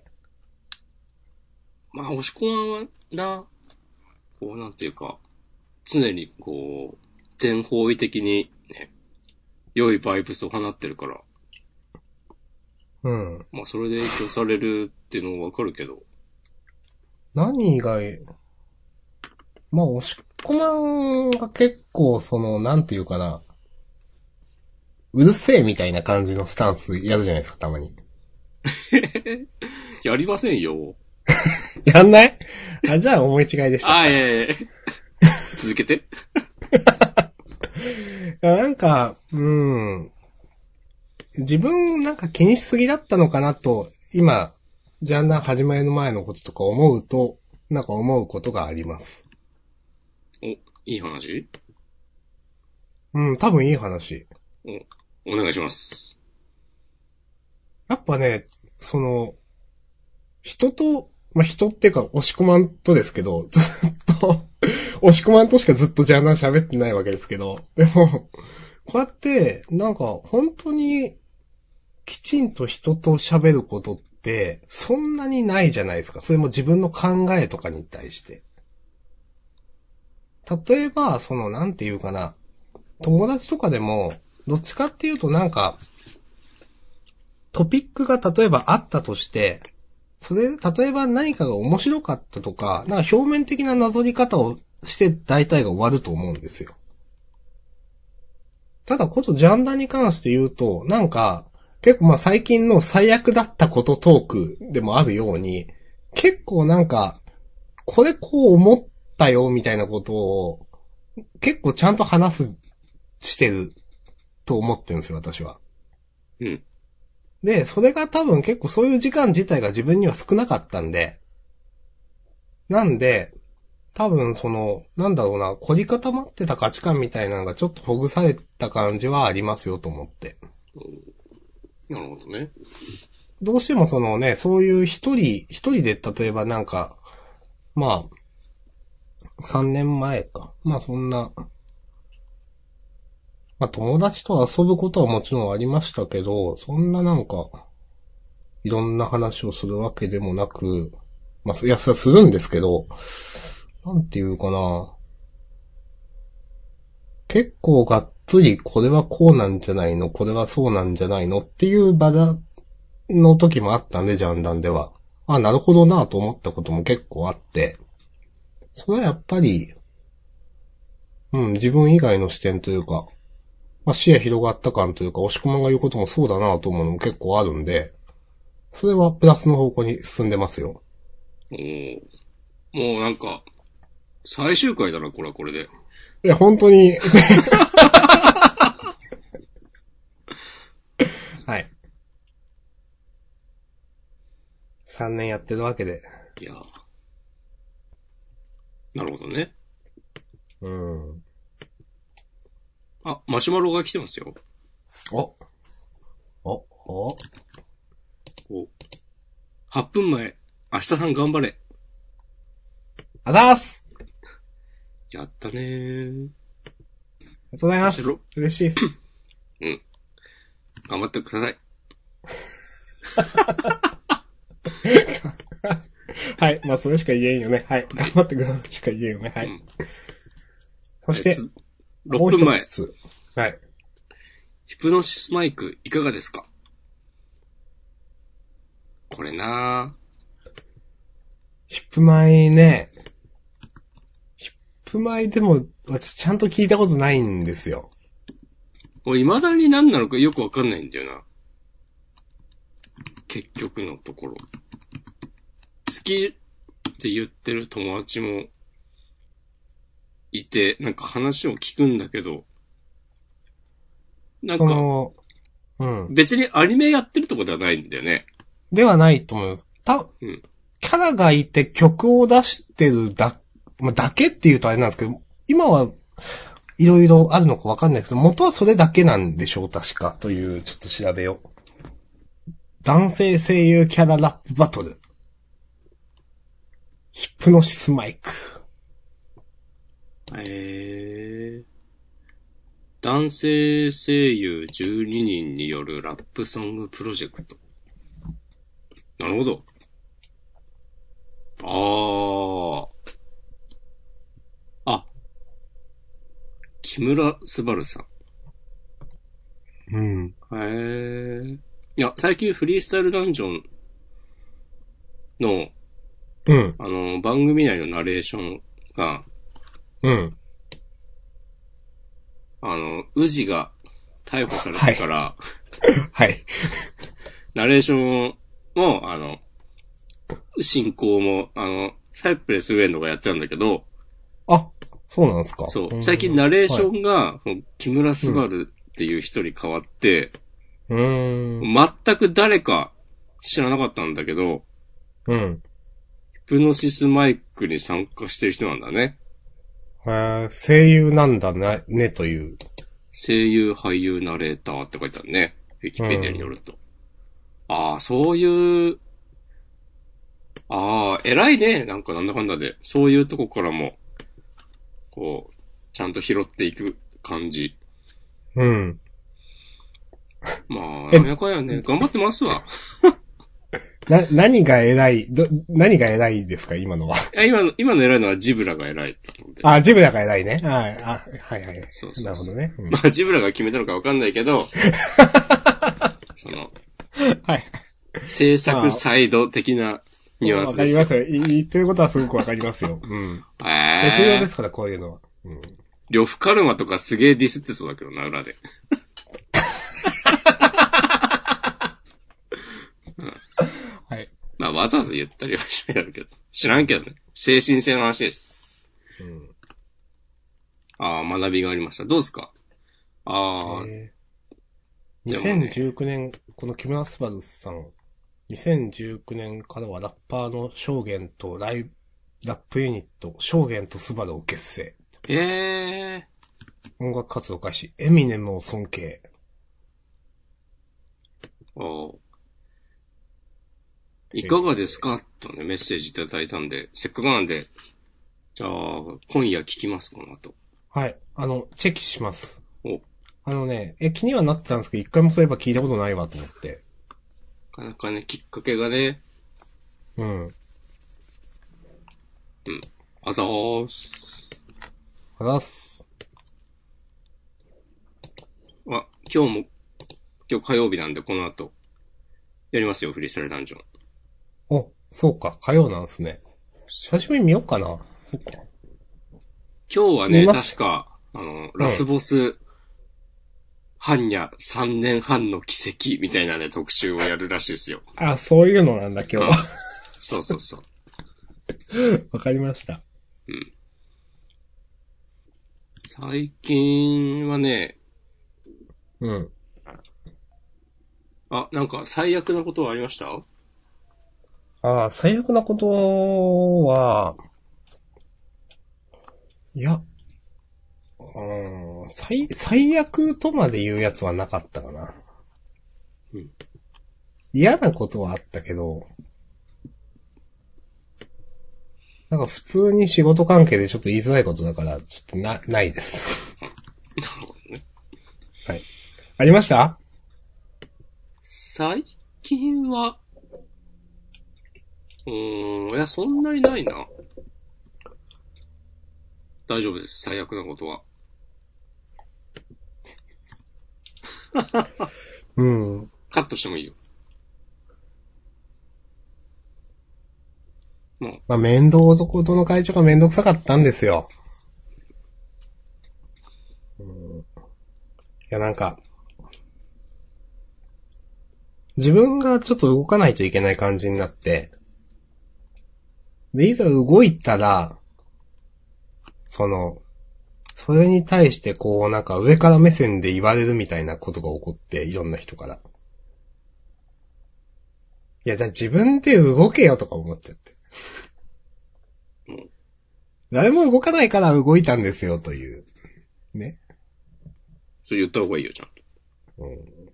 まあ、押し込まんはな、こう、なんていうか、常にこう、全方位的にね、良いバイブスを放ってるから、うん。まあ、それで影響されるっていうのもわかるけど、何がいい？まあ、押し込まんが結構、その、なんていうかな。うるせえみたいな感じのスタンスやるじゃないですか、たまに。*laughs* やりませんよ。*laughs* やんない？あ、じゃあ思い違いでした。あ、いやいやいや続けて。*laughs* なんか、うん。自分なんか気にしすぎだったのかなと、今、ジャンダン始まりの前のこととか思うと、なんか思うことがあります。お、いい話？うん、多分いい話。お願いします。やっぱね、その、人と、まあ、人っていうか、押し込まんとですけど、ずっと、*laughs* 押し込まんとしかずっとジャンダン喋ってないわけですけど、でも、こうやって、なんか、本当に、きちんと人と喋ることって、そんなにないじゃないですか。それも自分の考えとかに対して。例えば、その、なんていうかな、友達とかでも、どっちかっていうとなんか、トピックが例えばあったとして、それ、例えば何かが面白かったとか、なんか表面的ななぞり方をして大体が終わると思うんですよ。ただ、ことジャンダに関して言うと、なんか、結構まあ最近の最悪だったことトークでもあるように、結構なんか、これこう思ったよみたいなことを、結構ちゃんと話す、してると思ってるんですよ、私は。うん。で、それが多分結構そういう時間自体が自分には少なかったんで、なんで、多分その、なんだろうな、凝り固まってた価値観みたいなのがちょっとほぐされた感じはありますよと思って。なるほどね。どうしてもそのね、そういう一人、一人で例えばなんか、まあ、3年前か。まあそんな、まあ友達と遊ぶことはもちろんありましたけど、そんななんか、いろんな話をするわけでもなく、まあ、いや、それはするんですけど、なんていうかな。結構がっつりこれはこうなんじゃないの、これはそうなんじゃないのっていう場だ、の時もあったんで、ジャンダンでは。あ、なるほどなと思ったことも結構あって、それはやっぱり、うん、自分以外の視点というか、まあ、視野広がった感というか、押し込まんが言うこともそうだなと思うのも結構あるんで、それはプラスの方向に進んでますよ。おーもうなんか、最終回だな、これはこれで。いや、本当に。*laughs* はい。3年やってるわけで。いやーなるほどね。うん。あ、マシュマロが来てますよ。お。お、お。お8分前。明日さん頑張れ。あざーすやったねー。ありがとうございます。嬉しいです。頑張ってください。*laughs* はい。まあ、それしか言えんよね。はい。頑張ってくださいしか言えんよね。はい。うんそしてえ、つも6う分前。はい。ヒプノシスマイクいかがですか？これなヒップマイね。ヒップマイでも、私ちゃんと聞いたことないんですよ。俺未だに何なのかよくわかんないんだよな。結局のところ。好きって言ってる友達もいて、なんか話を聞くんだけど、なんかうん。別にアニメやってるとこではないんだよね。ではないと思う。た、うんキャラがいて曲を出してるだ、まあ、だけって言うとあれなんですけど、今はいろいろあるのかわかんないですけど、元はそれだけなんでしょう、確か。という、ちょっと調べよう。男性声優キャララップバトル。ヒプノシスマイク。えー。男性声優12人によるラップソングプロジェクト。なるほど。ああ。あ。木村昴さん。うん。へえ。いや、最近フリースタイルダンジョンの、うん。あの、番組内のナレーションが、うん。あの、宇治が逮捕されてから、はい。ナレーションも、あの、進行も、あの、サイプレスウェンドがやってたんだけど、あ、そうなんですか。そう、ん最近ナレーショはいンが、木村昴っていう人に変わって、うーん。全く誰か知らなかったんだけど、うん。ヒプノシスマイクに参加してる人なんだね。へー声優なんだね、ね、という。声優、俳優、ナレーターって書いてあるね。ウィキペディアによると。ああ、そういう、ああ、偉いね。なんかなんだかんだで。そういうとこからも、こう、ちゃんと拾っていく感じ。うん。まあ、えやかんやね。頑張ってますわ。な、何が偉い、ど、何が偉いですか、今のは？*laughs* 今の、今の偉いのはジブラが偉いだと思って。あ、ジブラが偉いね。はい、あ、はいはい。そうそうそうなるほどね。うんまあ、ジブラが決めたのかわかんないけど、*laughs* その、はい。制作サイド的なニュアンわスですよ。かりますよ。い言ってることはすごくわかりますよ。うん。え重要でえすから、こういうのは。うん。呂布カルマとかすげえディスってそうだけどな、裏で。はい。まあ、わざわざ言ったりはしないだろうけど。知らんけどね。精神性の話です。うん。ああ、学びがありました。どうですか？ああ、えーでもね2019年、この木村昴さん、2019年からはラッパーの証言とライブ、ラップユニット、証言とスバルを結成。ええ音楽活動開始。エミネムを尊敬。おういかがですか？とね、メッセージいただいたんで、せっかくなんで、じゃあ、今夜聞きます、この後。はい。あの、チェキします。お、あのね、え、気にはなってたんですけど、一回もそういえば聞いたことないわと思って。なかなかね、きっかけがね、うん。あざーす。あざっす。あ、今日も、今日火曜日なんで、この後、やりますよ、フリースタイルダンジョン。お、そうか、火曜なんですね。久しぶりに見よっかな。そっか。今日はね、見ます確か、あの、ラスボス、般若3年半の奇跡みたいなね、特集をやるらしいですよ。あ、そういうのなんだ、今日は。そうそうそう。*laughs* わかりました。最近はね、うん。あ、なんか最悪なことはありました？ああ、最悪なことは、いや、うん、最、最悪とまで言うやつはなかったかな。うん嫌なことはあったけど、なんか普通に仕事関係でちょっと言いづらいことだから、ちょっとな、ないです。はい。ありました？最近は、うーん、いや、そんなにないな。大丈夫です。最悪なことは。*laughs* うん。カットしてもいいよ。まあ、まあ、面倒男との会長が面倒くさかったんですよ。うんいや、なんか、自分がちょっと動かないといけない感じになって、で、いざ動いたら、その、それに対してこう、なんか上から目線で言われるみたいなことが起こって、いろんな人から。いや、じゃあ自分で動けよとか思っちゃって。誰も動かないから動いたんですよという。ね。それ言った方がいいよ、ちゃんと。うん。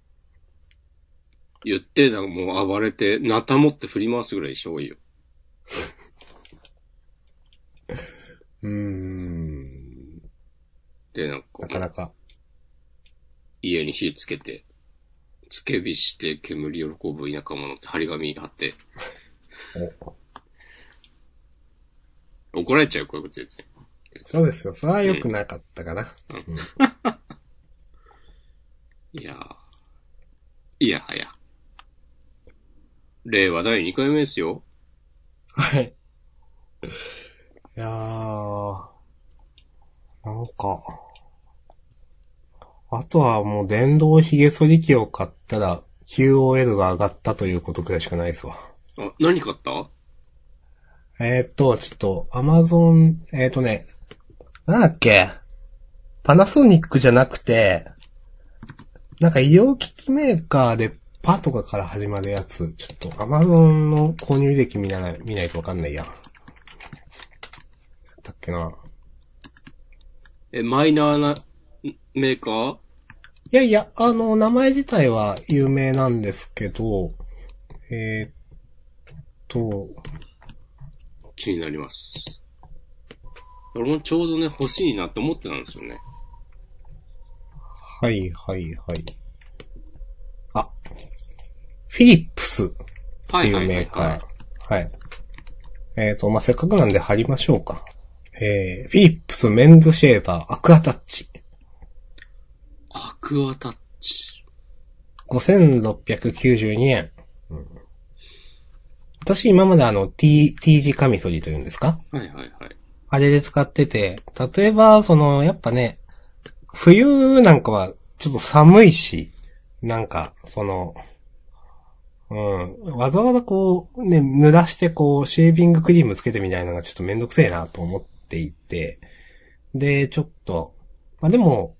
言って、なんかもう暴れて、なた持って振り回すぐらいした方がいいよ。うーん。で、なんかな、かなか。家に火つけて、つけ火して煙喜ぶ田舎者って張り紙貼って、怒られちゃう、こういうこと言って。そうですよ。それは良くなかったかな。*laughs* いやー。いやはや。令和第2回目ですよ。はい。いやー。なんか。あとはもう電動髭剃り機を買ったら QOL が上がったということくらいしかないですわ。あ、何買った？えー、っと、ちょっと、アマゾン、えー、っとね、なんだっけ？パナソニックじゃなくて、なんか医療機器メーカーでパとかから始まるやつ、ちょっとアマゾンの購入歴見ない、見ないとわかんないや。だっけな。え、マイナーなメーカー？いやいや、あの、名前自体は有名なんですけど、えー、っと、気になります。俺もちょうどね、欲しいなって思ってたんですよね。はいはいはい。あ、フィリップスっていうはいはいはい、メーカはい。ー。はい。えっ、と、まあ、せっかくなんで貼りましょうか。えー、フィリップスメンズシェーバーアクアタッチ。アクアタッチ。5692円。うん私今まであの T、T 字カミソリというんですか？はいはいはい。あれで使ってて、例えば、その、やっぱね、冬なんかはちょっと寒いし、なんか、その、うん、わざわざこう、ね、濡らしてこう、シェービングクリームつけてみたいなのがちょっとめんどくせえなと思っていて、で、ちょっと、まあでも、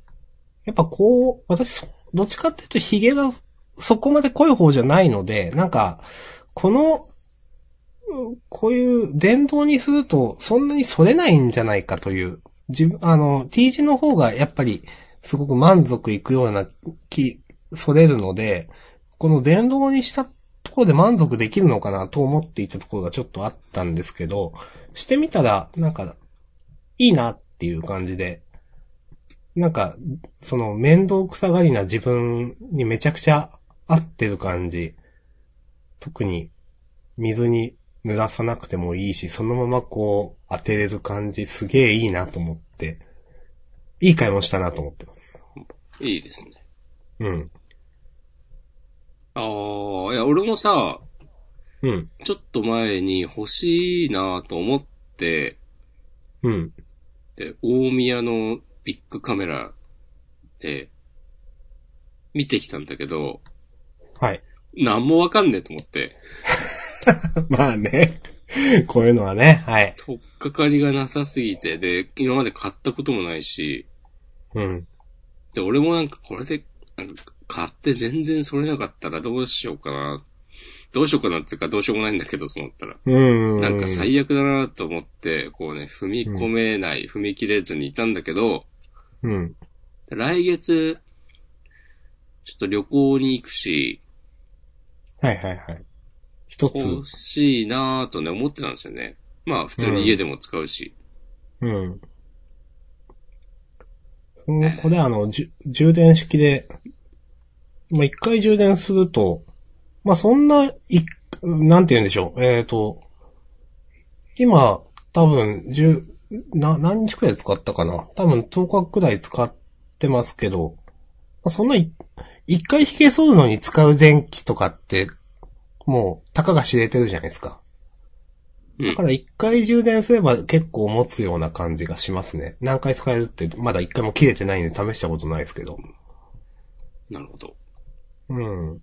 やっぱこう、私、どっちかっていうと髭がそこまで濃い方じゃないので、なんか、この、こういう電動にするとそんなに反れないんじゃないかという、自分、あの、T 字の方がやっぱりすごく満足いくような気、反れるので、この電動にしたところで満足できるのかなと思っていたところがちょっとあったんですけど、してみたら、なんか、いいなっていう感じで、なんか、その面倒くさがりな自分にめちゃくちゃ合ってる感じ。特に水に濡らさなくてもいいし、そのままこう当てれる感じすげえいいなと思って、いい買い物したなと思ってます。いいですね。うん。あー、いや、俺もさ、うん。ちょっと前に欲しいなと思って、うん。で、大宮のビッグカメラで、見てきたんだけど、はい。なんもわかんねえと思って、*laughs* まあね。こういうのはね、はい。とっかかりがなさすぎて、で、今まで買ったこともないし、うん。で、俺もなんかこれで、買って全然それなかったらどうしようかな。どうしようかなっていうかどうしようもないんだけど、そう思ったら。うん。なんか最悪だなと思って、こうね、踏み込めない、踏み切れずにいたんだけど、うん。来月、ちょっと旅行に行くし、はいはいはい。一つ。欲しいなぁとね、思ってたんですよね。まあ、普通に家でも使うし。うん。その、これあの、じゅ充電式で、まあ、一回充電すると、まあ、そんな、い、なんて言うんでしょう。えっ、と、今、多分、十、な、何日くらい使ったかな多分10日くらい使ってますけど、まあ、そんな、い一回髭剃るのに使う電気とかって、もう、たかが知れてるじゃないですか。うんだから一回充電すれば結構持つような感じがしますね。何回使えるってまだ一回も切れてないんで試したことないですけど。なるほど。うん。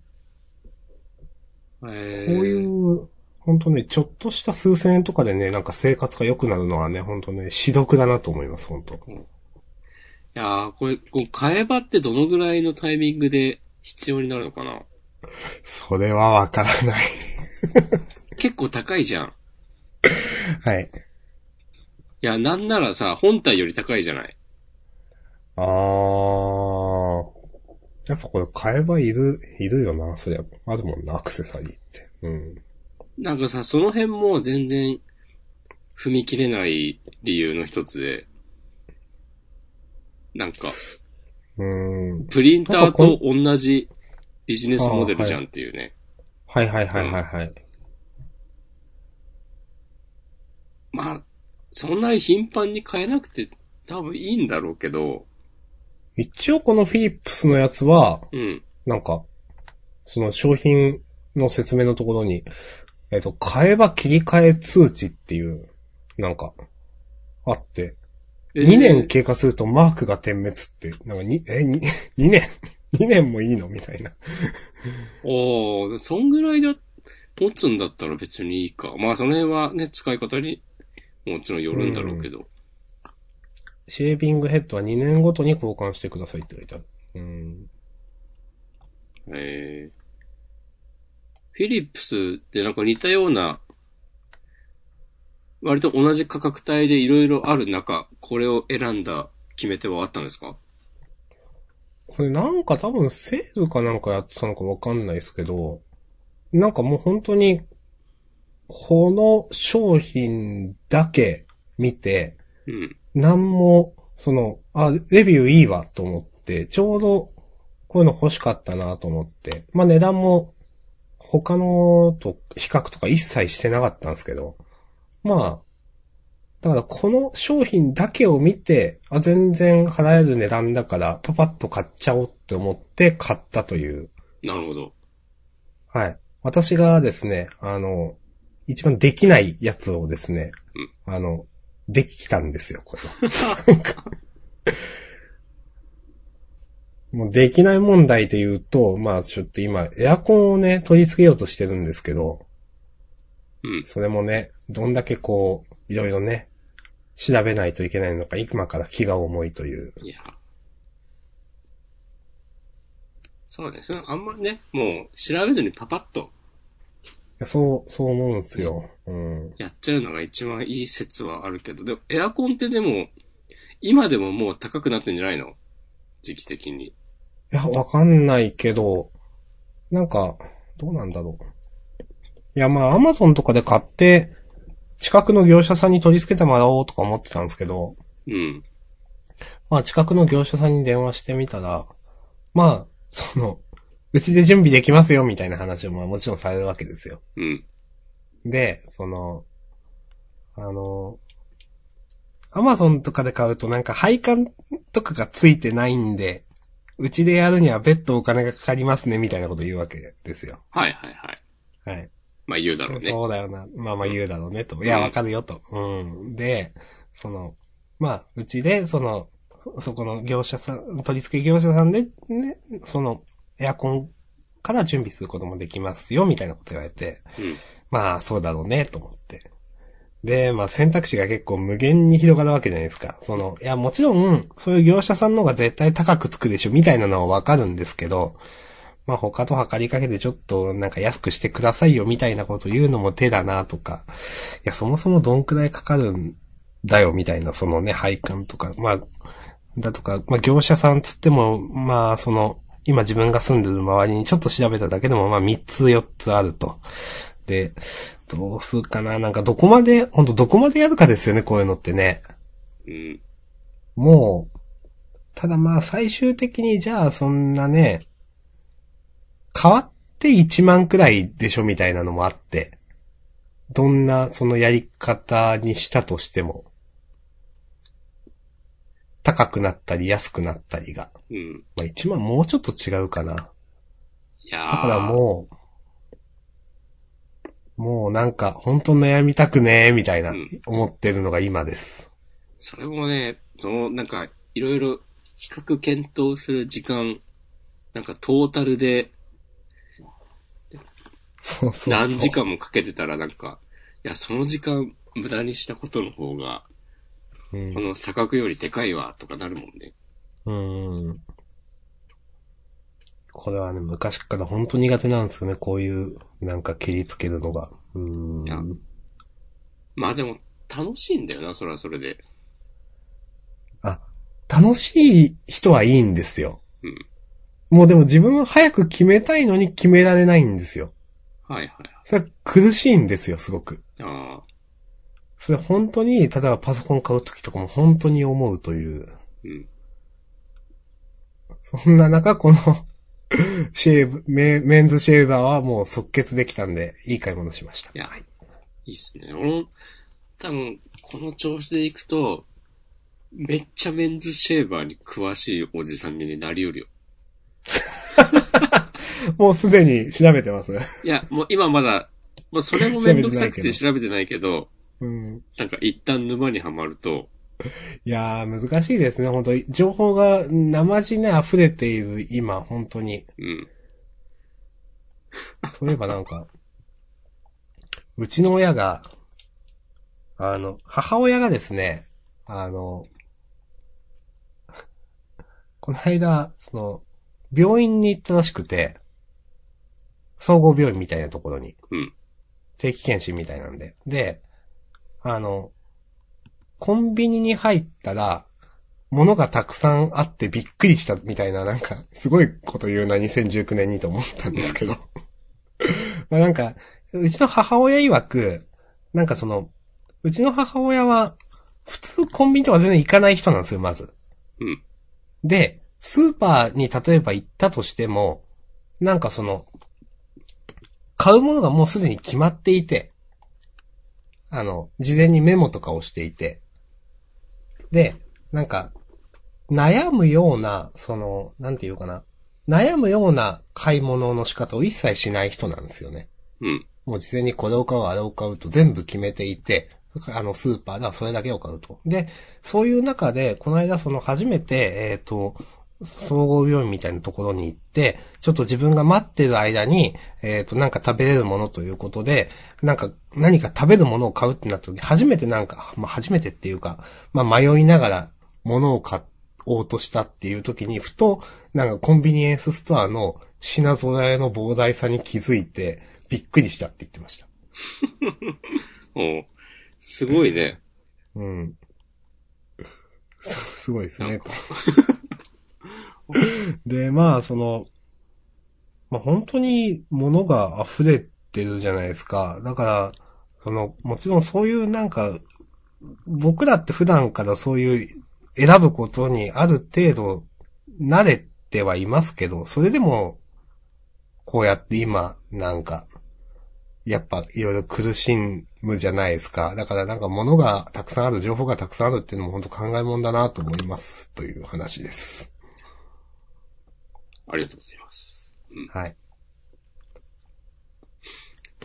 えこういう、本当ね、ちょっとした数千円とかでね、なんか生活が良くなるのはね、本当ね、私読だなと思います、本当いやー、これ、こう、替え刃ってどのぐらいのタイミングで必要になるのかな？それはわからない。結構高いじゃん。*laughs* はい。いや、なんならさ、本体より高いじゃない？あー。やっぱこれ買えばいる、いるよな、そりゃ。あるもんな、アクセサリーって。うん。なんかさ、その辺も全然踏み切れない理由の一つで、なんか、うん。プリンターと同じビジネスモデルじゃんっていうね。はいはいはいはいはい。まあ、そんなに頻繁に変えなくて多分いいんだろうけど、一応このフィリップスのやつは、うん。なんか、その商品の説明のところに、えっ、と、買えば切り替え通知っていう、なんか、あって、えー2年経過するとマークが点滅って、なんかに、え、に、*laughs* 2年 ?2 年もいいのみたいな。*laughs* おー、そんぐらいだ、持つんだったら別にいいか。まあその辺はね、使い方にもちろんよるんだろうけど。シェービングヘッドは2年ごとに交換してくださいって書いてある。うん。えー、フィリップスってなんか似たような、割と同じ価格帯でいろいろある中、これを選んだ決め手はあったんですか？これなんか多分セールかなんかやってたのかわかんないですけど、なんかもう本当に、この商品だけ見て、うん。なんも、その、あ、レビューいいわと思って、ちょうどこういうの欲しかったなと思って、まあ値段も他のと比較とか一切してなかったんですけど、まあ、だからこの商品だけを見て、あ、全然払える値段だから、パパッと買っちゃおうって思って買ったという。ななるほど。はい。私がですね、あの、一番できないやつをですね、あの、できたんですよ、これもうできない問題で言うと、まあちょっと今、エアコンをね、取り付けようとしてるんですけど、うん。それもね、どんだけこう、いろいろね、調べないといけないのか、今から気が重いという。いや。そうですね。あんまね、もう調べずにパパッとそう、そう思うんですよ。うん。やっちゃうのが一番いい説はあるけど、でもエアコンってでも、今でももう高くなってんじゃないの？時期的に。いや、わかんないけど、なんか、どうなんだろう。いや、まあ、アマゾンとかで買って、近くの業者さんに取り付けてもらおうとか思ってたんですけど、うん。まあ、近くの業者さんに電話してみたら、まあ、その、うちで準備できますよ、みたいな話をまあもちろんされるわけですよ。うん。で、その、あの、アマゾンとかで買うとなんか配管とかがついてないんで、うちでやるには別途お金がかかりますね、みたいなこと言うわけですよ。はいはいはい。はい。まあ言うだろうね。そうだよな。まあまあ言うだろうね、と。いや、わかるよ、と。うん。で、その、まあ、うちで、その、そそこの業者さん、取り付け業者さんで、ね、その、エアコンから準備することもできますよ、みたいなこと言われて、うん。まあ、そうだろうね、と思って。で、まあ選択肢が結構無限に広がるわけじゃないですか。その、いや、もちろん、そういう業者さんの方が絶対高くつくでしょ、みたいなのはわかるんですけど、まあ他と測りかけてちょっとなんか安くしてくださいよ、みたいなこと言うのも手だな、とか。いや、そもそもどんくらいかかるんだよ、みたいな、そのね、配管とか、まあ、だとか、まあ業者さんつっても、まあその、今自分が住んでる周りにちょっと調べただけでも、まあ3つ4つあると。で、どうするかな？なんかどこまで、ほんとどこまでやるかですよね、こういうのってね。うん。もう、ただまあ最終的にじゃあそんなね、変わって1万くらいでしょみたいなのもあって、どんなそのやり方にしたとしても、高くなったり安くなったりが。うん。まあ1万もうちょっと違うかな。いやーだからもう、もうなんか、本当悩みたくねーみたいなうん、思ってるのが今です。それもね、その、なんか、いろいろ比較検討する時間、なんかトータルでそうそう。何時間もかけてたらなんか、いや、その時間無駄にしたことの方が、うんこの差額よりでかいわ、とかなるもんね。うん。これはね、昔から本当苦手なんですよね、こういう、なんか切りつけるのが。うんい。やまあでも、楽しいんだよな、それはそれで。あ、楽しい人はいいんですよ。うん。もうでも自分は早く決めたいのに決められないんですよ。はいはい。それは苦しいんですよ、すごく。ああ、それ本当に、例えばパソコン買うときとかも本当に思うという。うん。そんな中、この、*laughs* シェーブ、メメンズシェーバーはもう即決できたんで、いい買い物しました。いや、いいっすね。俺も、多分、この調子でいくと、めっちゃメンズシェーバーに詳しいおじさんになりうるよ。*laughs* もうすでに調べてます。いや、もう今まだ、もうそれもめんどくさくて調べてないけど、うん。なんか一旦沼にはまると、いやー、難しいですね、本当に。情報が生地ね、溢れている今、本当に。うん。そういえばなんか、うちの親が、あの、母親がですね、あの、*laughs* この間、その、病院に行ったらしくて、総合病院みたいなところに、うん。定期検診みたいなんで。で、あの、コンビニに入ったら、物がたくさんあってびっくりしたみたいな、なんか、すごいこと言うな、2019年にと思ったんですけど。*laughs* まあなんか、うちの母親曰く、なんかその、うちの母親は、普通コンビニとか全然行かない人なんですよ、まず。うん。で、スーパーに例えば行ったとしても、なんかその、買うものがもうすでに決まっていて、あの、事前にメモとかをしていて、で、なんか、悩むような、その、なんていうかな、悩むような買い物の仕方を一切しない人なんですよね。うん。もう事前にこれを買う、あれを買うと全部決めていて、あの、スーパーではそれだけを買うと。で、そういう中で、この間その初めて、えっ、と、総合病院みたいなところに行って、ちょっと自分が待ってる間に、えっ、と、なんか食べれるものということで、なんか何か食べるものを買うってなった時、初めてなんか、まあ初めてっていうか、まあ迷いながら物を買おうとしたっていう時に、ふと、なんかコンビニエンスストアの品揃えの膨大さに気づいて、びっくりしたって言ってました。*laughs* おうすごいね。うん。す *laughs* すごいですね、と。で、まあ、その、まあ本当に物が溢れてるじゃないですか。だから、その、もちろんそういうなんか、僕らって普段からそういう選ぶことにある程度慣れてはいますけど、それでも、こうやって今、なんか、やっぱいろいろ苦しむじゃないですか。だからなんか物がたくさんある、情報がたくさんあるっていうのも本当考えもんだなと思います。という話です。ありがとうございます。うん。はい。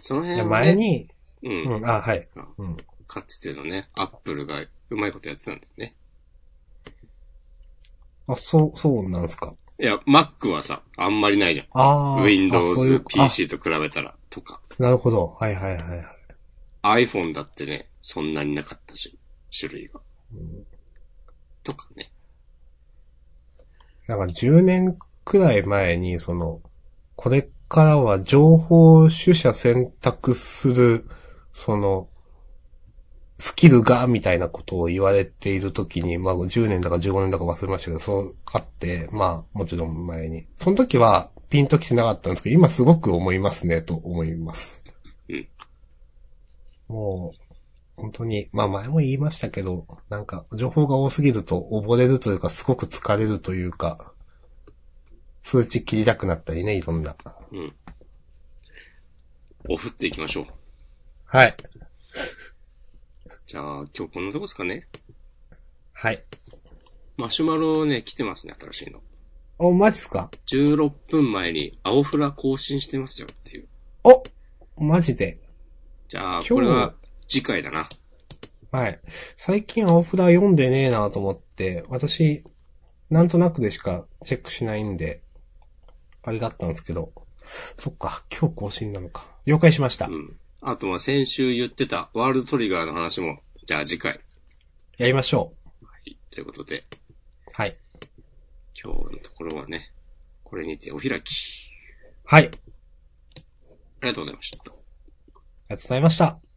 その辺はね、前に、う。うんん、あ、はい。うん。かつてのね、アップルがうまいことやってたんだよね。あ、そう、そうなんですか。いや、Mac はさ、あんまりないじゃん。ああ。Windows う PC と比べたら、とか。あなるほど。はいはいはいはい。iPhone だってね、そんなになかったし、種類が。とかね。なんか10年くらい前に、その、これからは情報取捨選択する、その、スキルが、みたいなことを言われているときに、まあ10年だか15年だか忘れましたけど、そうあって、まあもちろん前に。その時はピンときてなかったんですけど、今すごく思いますね、と思います。うん。もう、本当に、まあ前も言いましたけど、なんか情報が多すぎると溺れるというか、すごく疲れるというか、通知切りたくなったりね、いろんな。うん。オフっていきましょう。はい。じゃあ、今日こんなとこですかね。はい。マシュマロね、来てますね、新しいの。お、マジっすか？16分前に青フラ更新してますよっていう。おマジで？じゃあ、日これは次回だな。はい。最近青札読んでねえなと思って、私、なんとなくでしかチェックしないんで、あれだったんですけど、そっか、今日更新なのか。了解しました。うん。あと、まあ、先週言ってたワールドトリガーの話も、じゃあ次回。やりましょう。はい。ということで、はい。今日のところはね、これにてお開き。はい。ありありがとうございました。がとうございました。